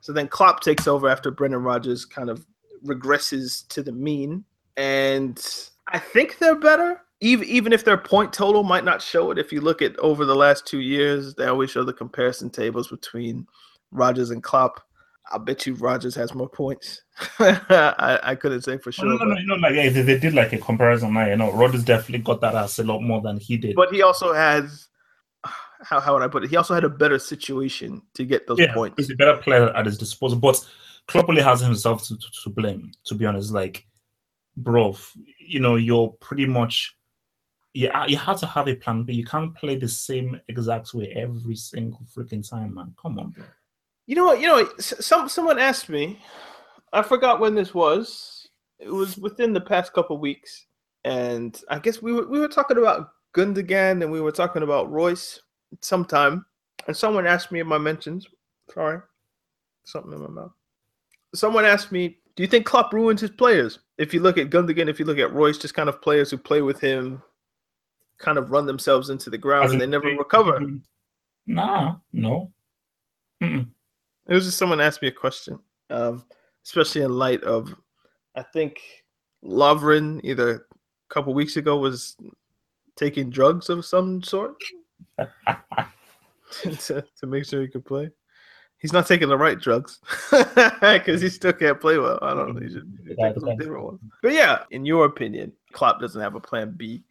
So then Klopp takes over after Brendan Rodgers kind of regresses to the mean, and I think they're better. Even even if their point total might not show it, if you look at over the last two years, they always show the comparison tables between Rodgers and Klopp. I bet you Rodgers has more points. I, I couldn't say for oh, sure. No, no, no, you know, like yeah, they, they did like a comparison. Like, you know, Rodgers definitely got that ass a lot more than he did. But he also has how how would I put it? He also had a better situation to get those yeah, points. he's a better player at his disposal. But Klopp only has himself to, to, to blame. To be honest, like, bro, you know, you're pretty much yeah, uh, you have to have a plan B. You can't play the same exact way every single freaking time, man. Come on, bro. You know what? You know, some someone asked me. I forgot when this was. It was within the past couple weeks, and I guess we were we were talking about Gundogan and we were talking about Reus sometime, and someone asked me in my mentions. Sorry, something in my mouth. Someone asked me, "Do you think Klopp ruins his players? If you look at Gundogan, if you look at Reus, just kind of players who play with him, kind of run themselves into the ground and they never recover." Nah, no. Mm-mm. It was just someone asked me a question, um, especially in light of, I think Lovren either a couple weeks ago was taking drugs of some sort to, to make sure he could play. He's not taking the right drugs because he still can't play well. I don't know. He should he should Yeah, take some different ones. But yeah, in your opinion, Klopp doesn't have a plan B.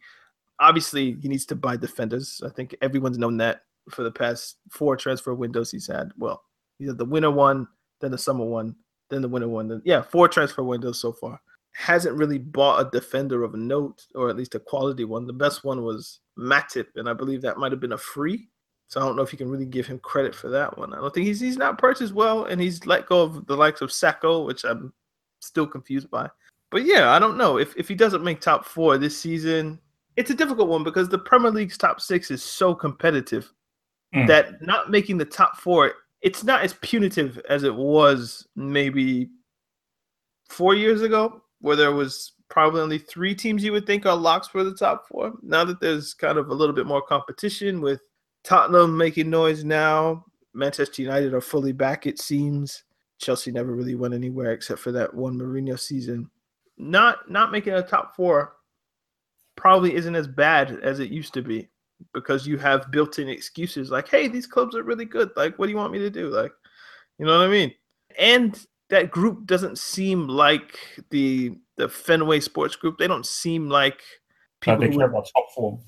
Obviously, he needs to buy defenders. I think everyone's known that for the past four transfer windows he's had. Well, he had the winter one, then the summer one, then the winter one. Then yeah, four transfer windows so far. Hasn't really bought a defender of note, or at least a quality one. The best one was Matip, and I believe that might have been a free. So I don't know if you can really give him credit for that one. I don't think he's he's not purchased well, and he's let go of the likes of Sakho, which I'm still confused by. But yeah, I don't know if if he doesn't make top four this season. It's a difficult one because the Premier League's top six is so competitive Mm. that not making the top four, it's not as punitive as it was maybe four years ago, where there was probably only three teams you would think are locks for the top four. Now that there's kind of a little bit more competition with Tottenham making noise now, Manchester United are fully back, it seems. Chelsea never really went anywhere except for that one Mourinho season. Not not making a top four probably isn't as bad as it used to be because you have built-in excuses like, "Hey, these clubs are really good. Like, what do you want me to do?" Like, you know what I mean? And that group doesn't seem like the the Fenway Sports Group. They don't seem like people they who care about top form.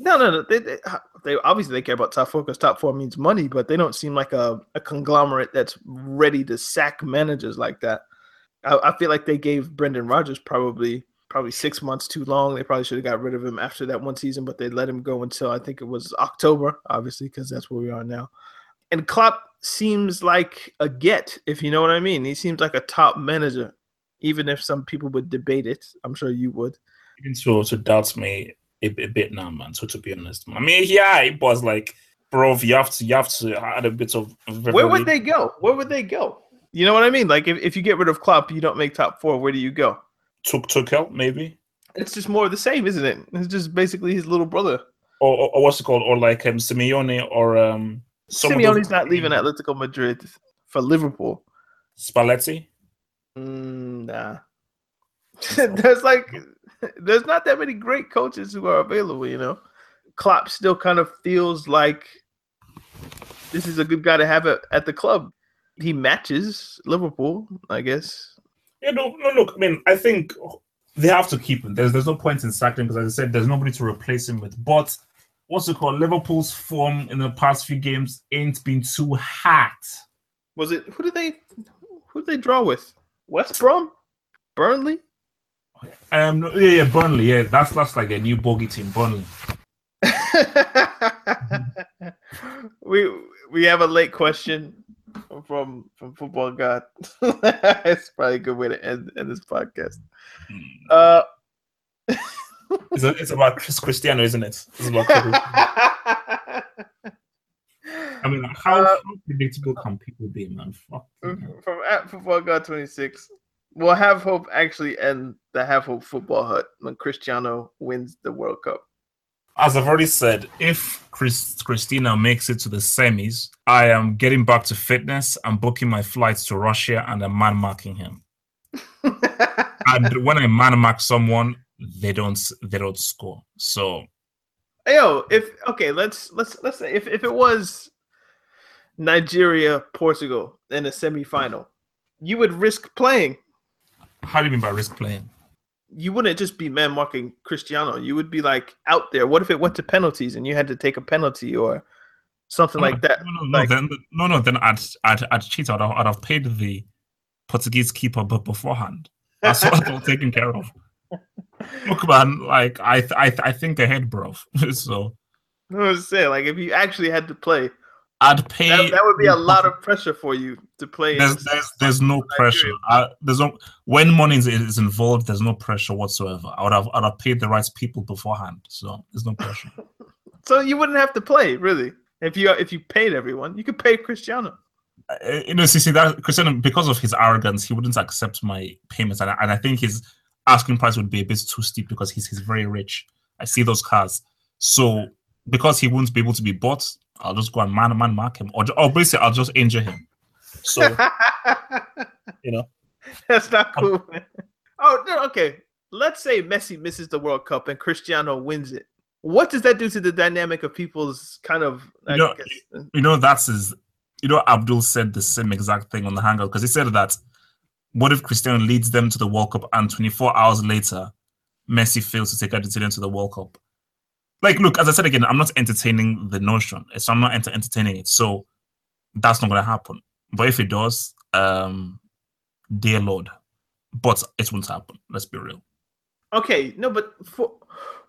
No, no, no. They, they, uh, they obviously they care about top four because top four means money, but they don't seem like a, a conglomerate that's ready to sack managers like that. I, I feel like they gave Brendan Rodgers probably probably six months too long. They probably should have got rid of him after that one season, but they let him go until I think it was October, obviously, because that's where we are now. And Klopp seems like a get, if you know what I mean. He seems like a top manager, even if some people would debate it. I'm sure you would. Even to to doubt me a, a bit now, man. So to be honest, man. I mean, yeah, it was like, bro, you have to you have to add a bit of. Where would they go? Where would they go? You know what I mean? Like if, if you get rid of Klopp, you don't make top four. Where do you go? took Tuchel maybe, It's just more of the same, isn't it? It's just basically his little brother. or, or, or what's it called, or like um, Simeone or um. some of those- Simeone's not leaving Atletico Madrid for Liverpool. Spalletti. Mm, nah. there's like there's not that many great coaches who are available, you know. Klopp still kind of feels like this is a good guy to have at, at the club. He matches Liverpool, I guess. Yeah, no, no. Look, I mean, I think they have to keep him. There's there's no point in sacking him because, as I said, there's nobody to replace him with. But what's it called? Liverpool's form in the past few games ain't been too hot. Was it who did they who did they draw with? West Brom? Burnley? Um, yeah, yeah, Burnley. Yeah, that's that's like a new bogey team, Burnley. we we have a late question from from football god. it's probably a good way to end, end this podcast. Uh It's, it's about Chris Cristiano, isn't it? It's about I mean, how, uh, how predictable can people be, man? Fuck. From at football god twenty six. We'll have hope actually end the have hope football hut when Cristiano wins the World Cup. As I've already said, if Chris, Christina makes it to the semis, I am getting back to fitness. I'm booking my flights to Russia and I'm man marking him. and when I man mark someone, they don't they don't score. So, yo, if okay, let's let's let's say if if it was Nigeria Portugal in a semifinal, you would risk playing. How do you mean by risk playing? You wouldn't just be man marking Cristiano. You would be like out there. What if it went to penalties and you had to take a penalty or something no, like that? No, no, like, no, then no, no, then I'd I'd, I'd cheat. I'd, I'd have paid the Portuguese keeper but beforehand. That's what all taken care of. Look, man, like I, I, I think ahead, bro. so I was saying, like, if you actually had to play, I'd pay. That, that would be a lot of pressure for you to play. There's, there's, there's no pressure. I, there's no when money is, is involved. There's no pressure whatsoever. I would have, I'd have paid the right people beforehand. So there's no pressure. so you wouldn't have to play, really, if you if you paid everyone. You could pay Cristiano. Uh, you know, see, see that Cristiano, because of his arrogance, he wouldn't accept my payments, and I, and I think his asking price would be a bit too steep because he's he's very rich. I see those cars, so because he wouldn't be able to be bought, I'll just go and man man mark him, or or basically I'll just injure him. So you know, that's not cool. oh no, okay. Let's say Messi misses the World Cup and Cristiano wins it. What does that do to the dynamic of people's kind of? You know, uh, you know that's his. You know, Abdul said the same exact thing on the hangout because he said that what if Cristiano leads them to the World Cup and 24 hours later, Messi fails to take Argentina to the World Cup? Like, look, as I said again, I'm not entertaining the notion. So I'm not enter- entertaining it. So that's not going to happen. But if it does, um, dear Lord, but it won't happen. Let's be real. Okay, no, but for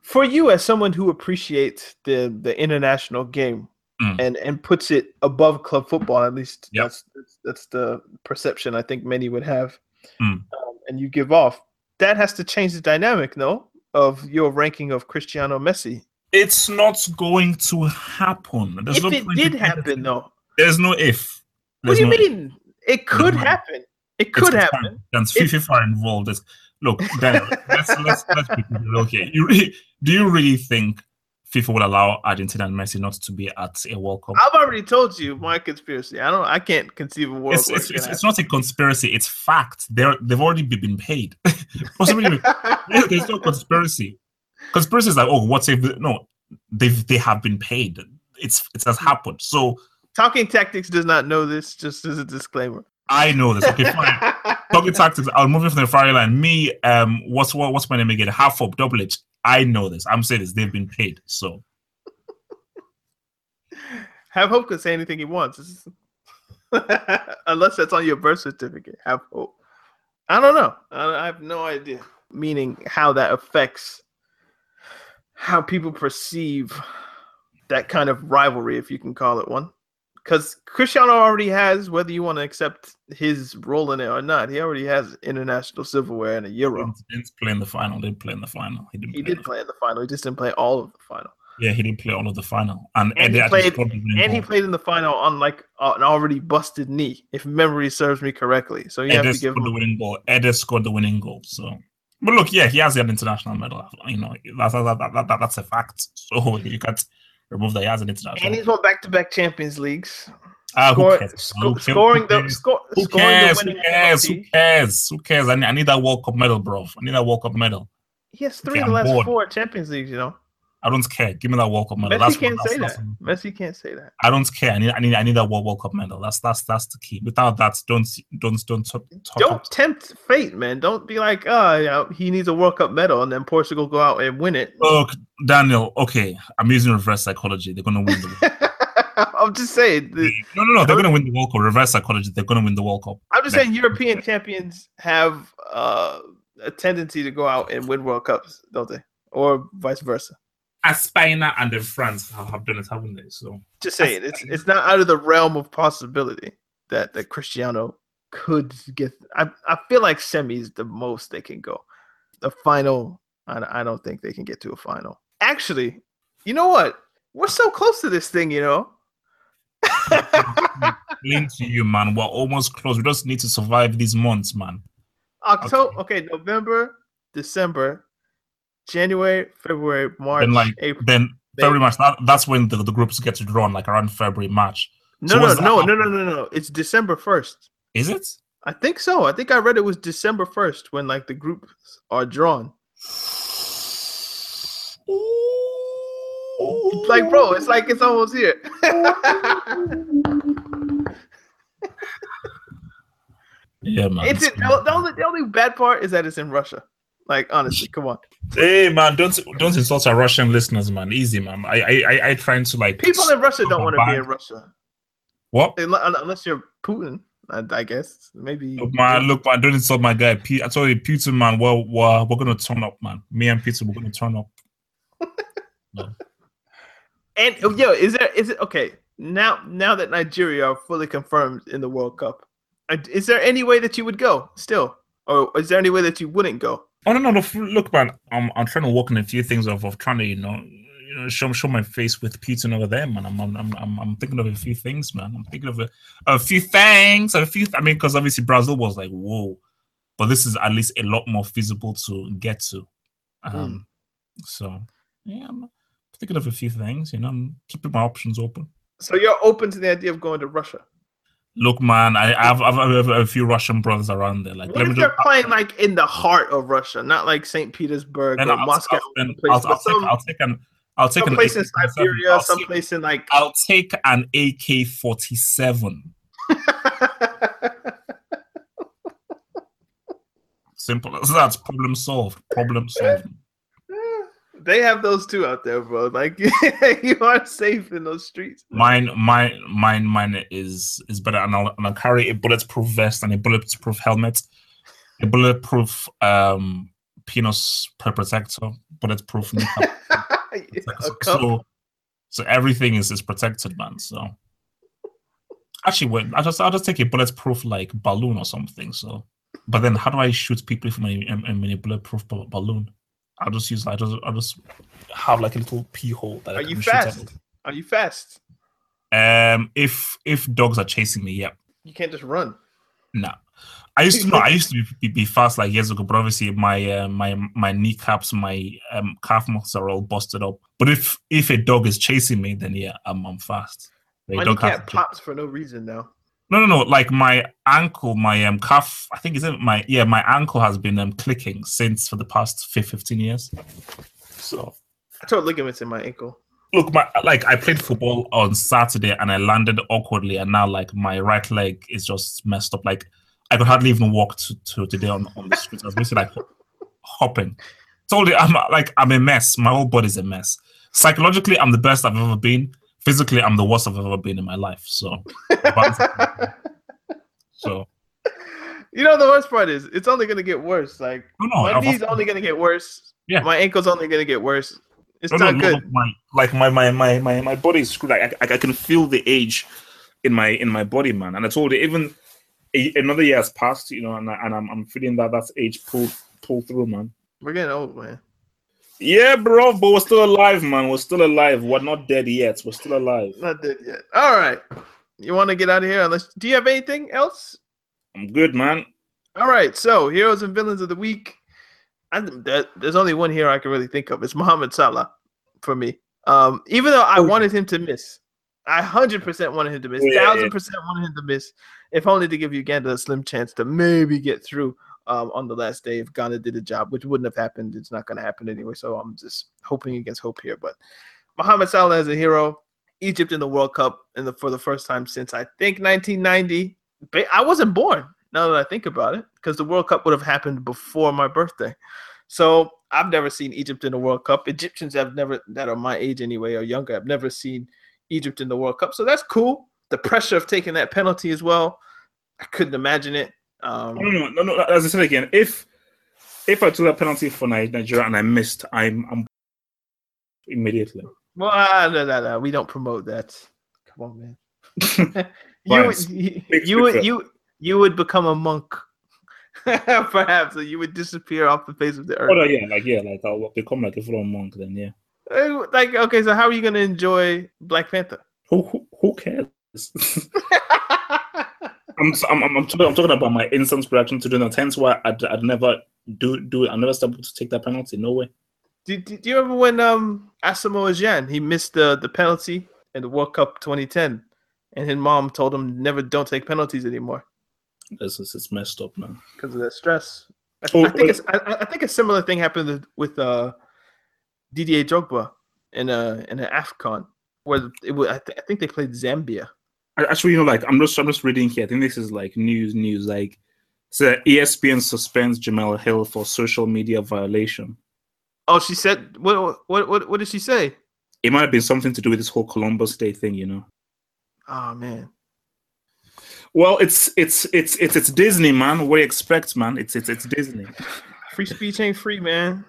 for you as someone who appreciates the the international game, mm. and and puts it above club football. At least yep. that's, that's, that's the perception I think many would have. Mm. Um, and you give off that has to change the dynamic, no, of your ranking of Cristiano Messi. It's not going to happen. There's if no it did happen, though, there's no if. There's what do you no mean? If. It could happen. It could it's happen. And FIFA are involved. It's, look, Daniel, let's let's let's be here. You really, do you really think FIFA will allow Argentina and Messi not to be at a World Cup. I've already told you my conspiracy. I don't. I can't conceive a world. It's, it's, it's, it's, not a conspiracy. It's fact. They're they've already been paid. Possibly, there's no conspiracy. Conspiracy is like, oh, what's if no? They've they have been paid. It's it has happened. So talking tactics does not know this. Just as a disclaimer. I know this. Okay, fine. talking tactics. I'll move it from the fire line. Me, um, what's what, what's my name again? Half up, double. I know this. I'm saying this. They've been paid. So have hope can say anything he wants. Unless that's on your birth certificate. Have hope. I don't know. I have no idea. Meaning how that affects how people perceive that kind of rivalry, if you can call it one because Cristiano already has, whether you want to accept his role in it or not, he already has international silverware and a Euro. He didn't play in the final. Didn't play in the final. He, didn't he play did play in the final. He just didn't play all of the final. Yeah, he didn't play all of the final, and, and he played. And he played in the final on like uh, an already busted knee, if memory serves me correctly. So you Eder have to give him the winning goal. Eder scored the winning goal. So, but look, yeah, he has an international medal. You know, that's that, that, that, that's a fact. So you can't remove that he has an international. And he's won back to back Champions Leagues. Uh, Score, who cares? scoring the score, who cares? Who cares? Who cares? Who cares? I need, I need that World Cup medal, bro. I need that World Cup medal. He has three okay, of the last bored. four Champions Leagues. You know. I don't care. Give me that World Cup medal. Messi that's can't what, say that's, that. That's, Messi can't say that. I don't care. I need, I need, I need that World, World Cup medal. That's that's that's the key. Without that, don't don't don't talk, talk don't tempt fate, man. Don't be like, oh, yeah, he needs a World Cup medal, and then Portugal go out and win it. Look, Daniel. Okay, I'm using reverse psychology. They're gonna win the. World. I'm just saying. The, no, no, no. They're gonna win the World Cup. Reverse psychology. They're gonna win the World Cup. I'm just saying, European champions have uh, a tendency to go out and win World Cups, don't they? Or vice versa as Spain and then France have done it, haven't they? So just saying, it's it's not out of the realm of possibility that that Cristiano could get. I I feel like semi is the most they can go. The final, I, I don't think they can get to a final. Actually, you know what? We're so close to this thing, you know. Lean to you, man. We're almost close. We just need to survive these months, man. October. Okay, November, December, January, February, March, Then, like, April. then. February, March. That, that's when the, the groups get drawn, like around February, March. No, so no, no, no, no, no, no. It's December first. Is it? I think so. I think I read it was December first when like the groups are drawn. Like, bro, it's like it's almost here. Yeah, man. it's it, the, the only the only bad part is that it's in Russia. Like, honestly, come on. Hey, man, don't don't insult our Russian listeners, man. Easy, man. I I I, I trying to like People in Russia don't want to be in Russia what? Unless you're Putin. I, I guess maybe. Look, man, look, man, don't insult my guy. P- I told you, Putin, man. Well, we're, we're gonna turn up, man. Me and Peter, we're gonna turn up. No. And oh, yo, is there is it okay now? Now that Nigeria are fully confirmed in the World Cup, uh, is there any way that you would go still, or is there any way that you wouldn't go? Oh no, no, no. Look, man, I'm I'm trying to work on a few things of, of trying to, you know, you know, show show my face with Putin over there, man. I'm I'm I'm I'm, thinking of a few things, man. I'm thinking of a, a few things, a few. I mean, because obviously Brazil was like, whoa, but this is at least a lot more feasible to get to. Um, so yeah, I'm thinking of a few things. You know, I'm keeping my options open. So you're open to the idea of going to Russia? Look, man, I I've, I've, I've a few Russian brothers around there. Like, What let me if just. they're playing like in the heart of Russia, not like St. Petersburg or I'll, Moscow? I'll, place, I'll, I'll take some, I'll take an I'll take an someplace in Siberia, take- someplace in like. I'll take an AK forty seven. Simple as that. Problem solved. Problem solved. They have those too out there, bro. Like you are safe in those streets. Mine, mine, mine, mine is is better, and I'll, and I'll carry a bulletproof vest and a bulletproof helmet, a bulletproof um penis per protector, bulletproof A so, so everything is is protected, man. So actually, wait, I just I'll just take a bulletproof like balloon or something. So, but then how do I shoot people if I'm in, I'm in a bulletproof balloon? I'll just use I just I'll just have like a little pee hole that I Are you can shoot at fast? Are you fast? Um, if if dogs are chasing me, yep. You can't just run. No. I used to no, I used to be, be, fast like years ago, but obviously my uh, my my kneecaps, my um, calf muscles are all busted up. But if if a dog is chasing me, then yeah, I'm I'm fast. A My kneecap pops for no reason now. No, no, no. Like my ankle, my um calf. I think is it my yeah, my ankle has been um clicking since for the past fif- 15 years. So I tore ligaments in my ankle. look, my like I played football on Saturday and I landed awkwardly, and now like my right leg is just messed up. Like I could hardly even walk to, to today on, on the street. I was basically like hopping. Told you I'm like I'm a mess. My whole body's a mess. Psychologically, I'm the best I've ever been. Physically, I'm the worst I've ever been in my life. So, so You know the worst part is it's only gonna get worse. Like no, no, my I've- knee's only gonna get worse. Yeah. My ankle's only gonna get worse. It's no, not no, good. my, like my my my my my body is screwed. Like I, I can feel the age in my in my body, man. And I told you, even a, another year has passed, you know, and, I, and I'm I'm feeling that that's age pull pull through, man. We're getting old, man. Yeah, bro, but we're still alive, man. We're still alive. We're not dead yet. We're still alive. Not dead yet. All right. You want to get out of here? Unless do you have anything else? I'm good, man. All right. So heroes and villains of the week. I, there's only one hero I can really think of. It's Muhammad Salah for me. Um, even though I wanted him to miss, I hundred percent wanted him to miss. Oh, Yeah, Thousand yeah. percent wanted him to miss. If only to give Uganda a slim chance to maybe get through um, on the last day if Ghana did a job, which wouldn't have happened. It's not going to happen anyway. So I'm just hoping against hope here. But Mohamed Salah is a hero. Egypt in the World Cup in the, for the first time since I think 1990. I wasn't born. Now that I think about it, because the World Cup would have happened before my birthday. So I've never seen Egypt in the World Cup. Egyptians have never, that are my age anyway or younger, have never seen Egypt in the World Cup. So that's cool. The pressure of taking that penalty as well. I couldn't imagine it. Um, No, no, no, no. As I said again, if if I took a penalty for Nigeria and I missed, I'm I'm immediately. Well, uh, no, no, no, we don't promote that. Come on, man. you, would, you, you would, you, you would become a monk, perhaps, or you would disappear off the face of the Oh, earth. no, yeah, like yeah, like I'll become like a full on monk then, yeah. Like, okay, so how are you going to enjoy Black Panther? Who who, who cares? I'm, I'm, I'm, talking, I'm talking about my instant reaction to doing that. Hence why I'd, I'd never do do it. I never stop to take that penalty. No way. Do, do, do you remember when um Asamoah Gyan he missed the the penalty in the World Cup 2010, and his mom told him never don't take penalties anymore It's, it's, it's messed up, man. because of that stress. I, Oh, I think oh. it's, I, I think a similar thing happened with- with uh Didier Drogba in a in an Afcon where it was, I, th- I think they played Zambia. I- Actually, you know, like I'm just I'm just reading here. I think this is like news news. Like, so ESPN suspends Jemele Hill for social media violation. Oh, she said what what what what did she say? It might have been something to do with this whole Columbus Day thing, you know. Oh man. Well, it's it's it's it's it's Disney, man. What do you expect, man? It's it's it's Disney. Free speech ain't free, man.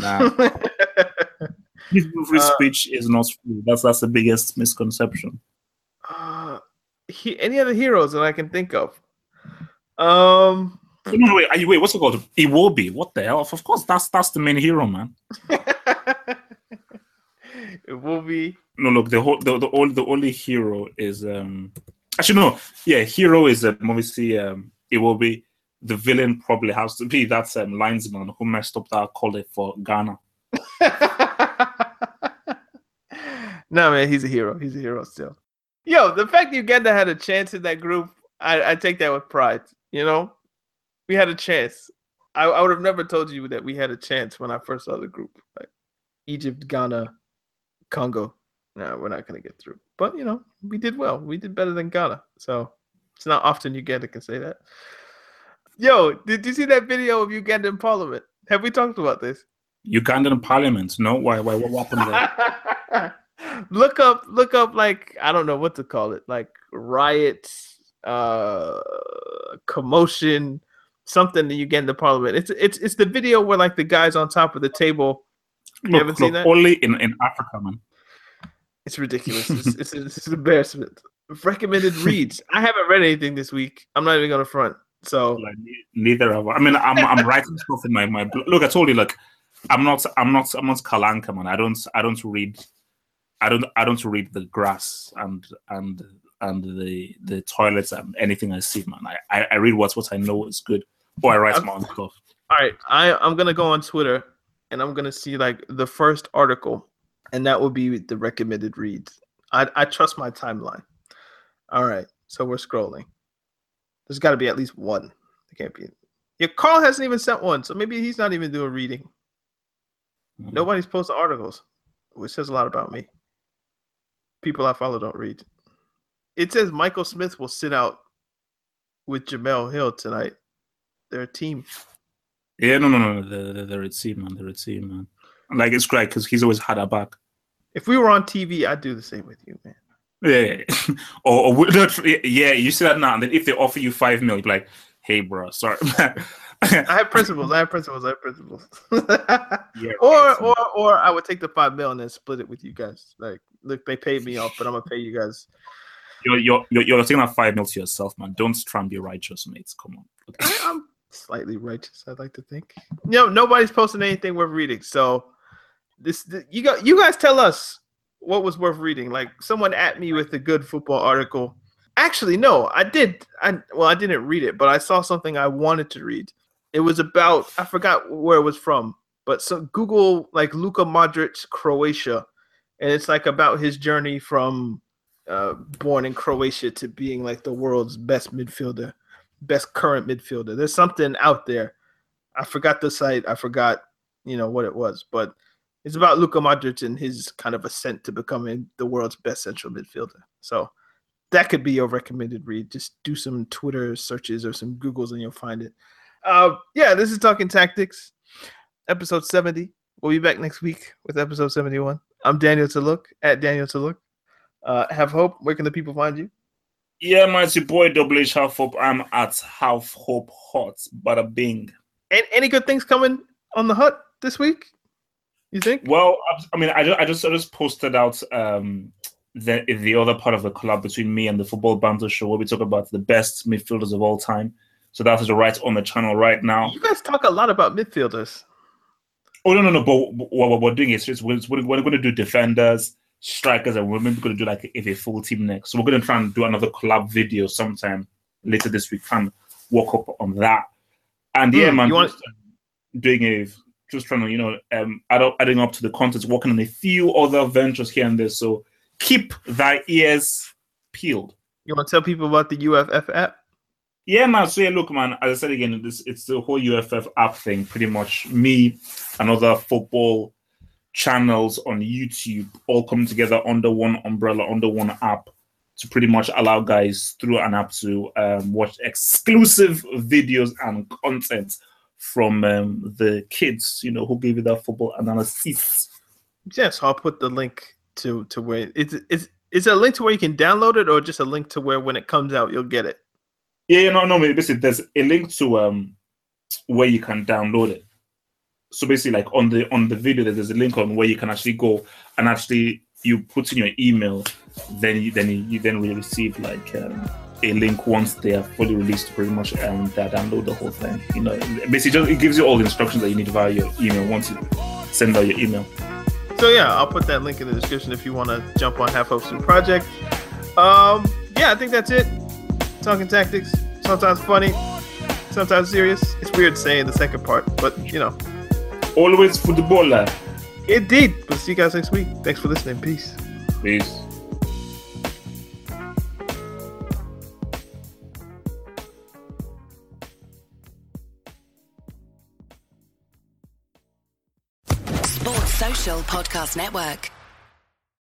Nah, free Uh, speech is not free. That's that's the biggest misconception. He, any other heroes that I can think of? Um, No, wait, are you, wait, what's it called? Iwobi. What the hell? Of course, that's that's the main hero, man. it will be. No, look, the whole the the only the only hero is um actually no, yeah, hero is um, obviously um Iwobi. The villain probably has to be that um, linesman who messed up that call it for Ghana. no man, he's a hero. He's a hero still. Yo, the fact Uganda had a chance in that group, I, I take that with pride. You know, we had a chance. I, I would have never told you that we had a chance when I first saw the group. Like Egypt, Ghana, Congo. No, we're not gonna get through. But you know, we did well. We did better than Ghana. So it's not often Uganda can say that. Yo, did you see that video of Uganda in Parliament? Have we talked about this? Ugandan parliament. No, why why what happened there? look up look up like i don't know what to call it like riots uh commotion something that you get in the parliament it's it's it's the video where like the guys on top of the table Look, haven't seen that? only in, in Africa, man. it's ridiculous it's, it's, it's an embarrassment recommended reads i haven't read anything this week i'm not even gonna front so Like, neither have I. I mean, I'm I'm writing stuff in my my look. I told you, like, I'm not I'm not I'm not Kalanka, man. I don't I don't read, I don't I don't read the grass and and and the the toilets and anything I see, man. I I, read what's what I know is good, or I write my own stuff. all right i i'm gonna go on twitter and i'm gonna see like the first article and that will be the recommended reads. I i trust my timeline. All right so we're scrolling. There's got to be at least one. There can't be. Yeah carl hasn't even sent one so maybe he's not even doing reading. Mm-hmm. nobody's posted articles which says a lot about me people i follow don't read it says michael smith will sit out with jemele hill tonight they're a team Yeah, no, no, no. They're, they're, they're at sea, man. They're at sea, man. Like it's great because he's always had our back. if we were on tv i'd do the same with you man Yeah, yeah, or, or would- not- yeah, you see that now, and then if they offer you five mil, you're like, hey, bro, sorry. I have principles. I have principles. I have principles. Yeah, or or or I would take the five mil and then split it with you guys. Like, look, they paid me off, but I'm gonna pay you guys. You're, you're, you're, you're taking that five mil to yourself, man. Don't try and be righteous, mates. Come on. I, I'm slightly righteous. I'd like to think. You know, nobody's posting anything worth reading. So this, th- you got you guys tell us what was worth reading. Like someone at me with a good football article. Actually, no, I did. I well, I didn't read it, but I saw something I wanted to read. It was about I forgot where it was from, but so Google like Luka Modric Croatia, and it's like about his journey from uh, born in Croatia to being like the world's best midfielder, best current midfielder. There's something out there. I forgot the site. I forgot you know what it was, but it's about Luka Modric and his kind of ascent to becoming the world's best central midfielder. So that could be your recommended read. Just do some Twitter searches or some Googles and you'll find it. Uh, yeah, this is Talking Tactics, episode 70. We'll be back next week with episode 71. I'm Daniel to look at Daniel to look. Uh, have hope. Where can the people find you? Yeah, man, it's your boy Double H Half Hope. I'm at Half Hope Hot. Bada bing. And any good things coming on the hut this week? You think? Well, I- I mean, I just, I just, I just posted out um, the the other part of the collab between me and the Football Banter Show, where we talk about the best midfielders of all time. So that is right on the channel right now. You guys talk a lot about midfielders. Oh no, no, no! But what, we're doing is we're, we're, going to do defenders, strikers and women. We're maybe gonna do like if a full team next. So we're gonna try and do another collab video sometime later this week. Try and work up on that. And yeah, Hmm, man, want- just doing a just trying to you know um add up, adding up to the content, working on a few other ventures here and there. So keep thy ears peeled. You want to tell people about the UFF app? Yeah, man. So yeah, look, man. As I said again, this it's the whole UFF app thing. Pretty much me and other football channels on YouTube all come together under one umbrella, under one app, to pretty much allow guys through an app to um, watch exclusive videos and content from um, the kids, you know, who gave you that football analysis. Yes, I'll put the link to to where it's is is it a link to where you can download it or just a link to where when it comes out you'll get it. Yeah, yeah, no, no. Basically, there's a link to um where you can download it. So basically, like on the on the video, there's a link on where you can actually go and actually you put in your email, then you then you, you then will receive like um, a link once they are fully released pretty much um that download the whole thing. You know, basically, just, it gives you all the instructions that you need via your email once you send out your email. So yeah, I'll put that link in the description if you want to jump on Half Hopes New Project. Um, yeah, I think that's it. Talking tactics, sometimes funny, sometimes serious. It's weird saying the second part, but you know, Always footballer. indeed. We'll see you guys next week. Thanks for listening. Peace. Peace. Sports Social Podcast Network.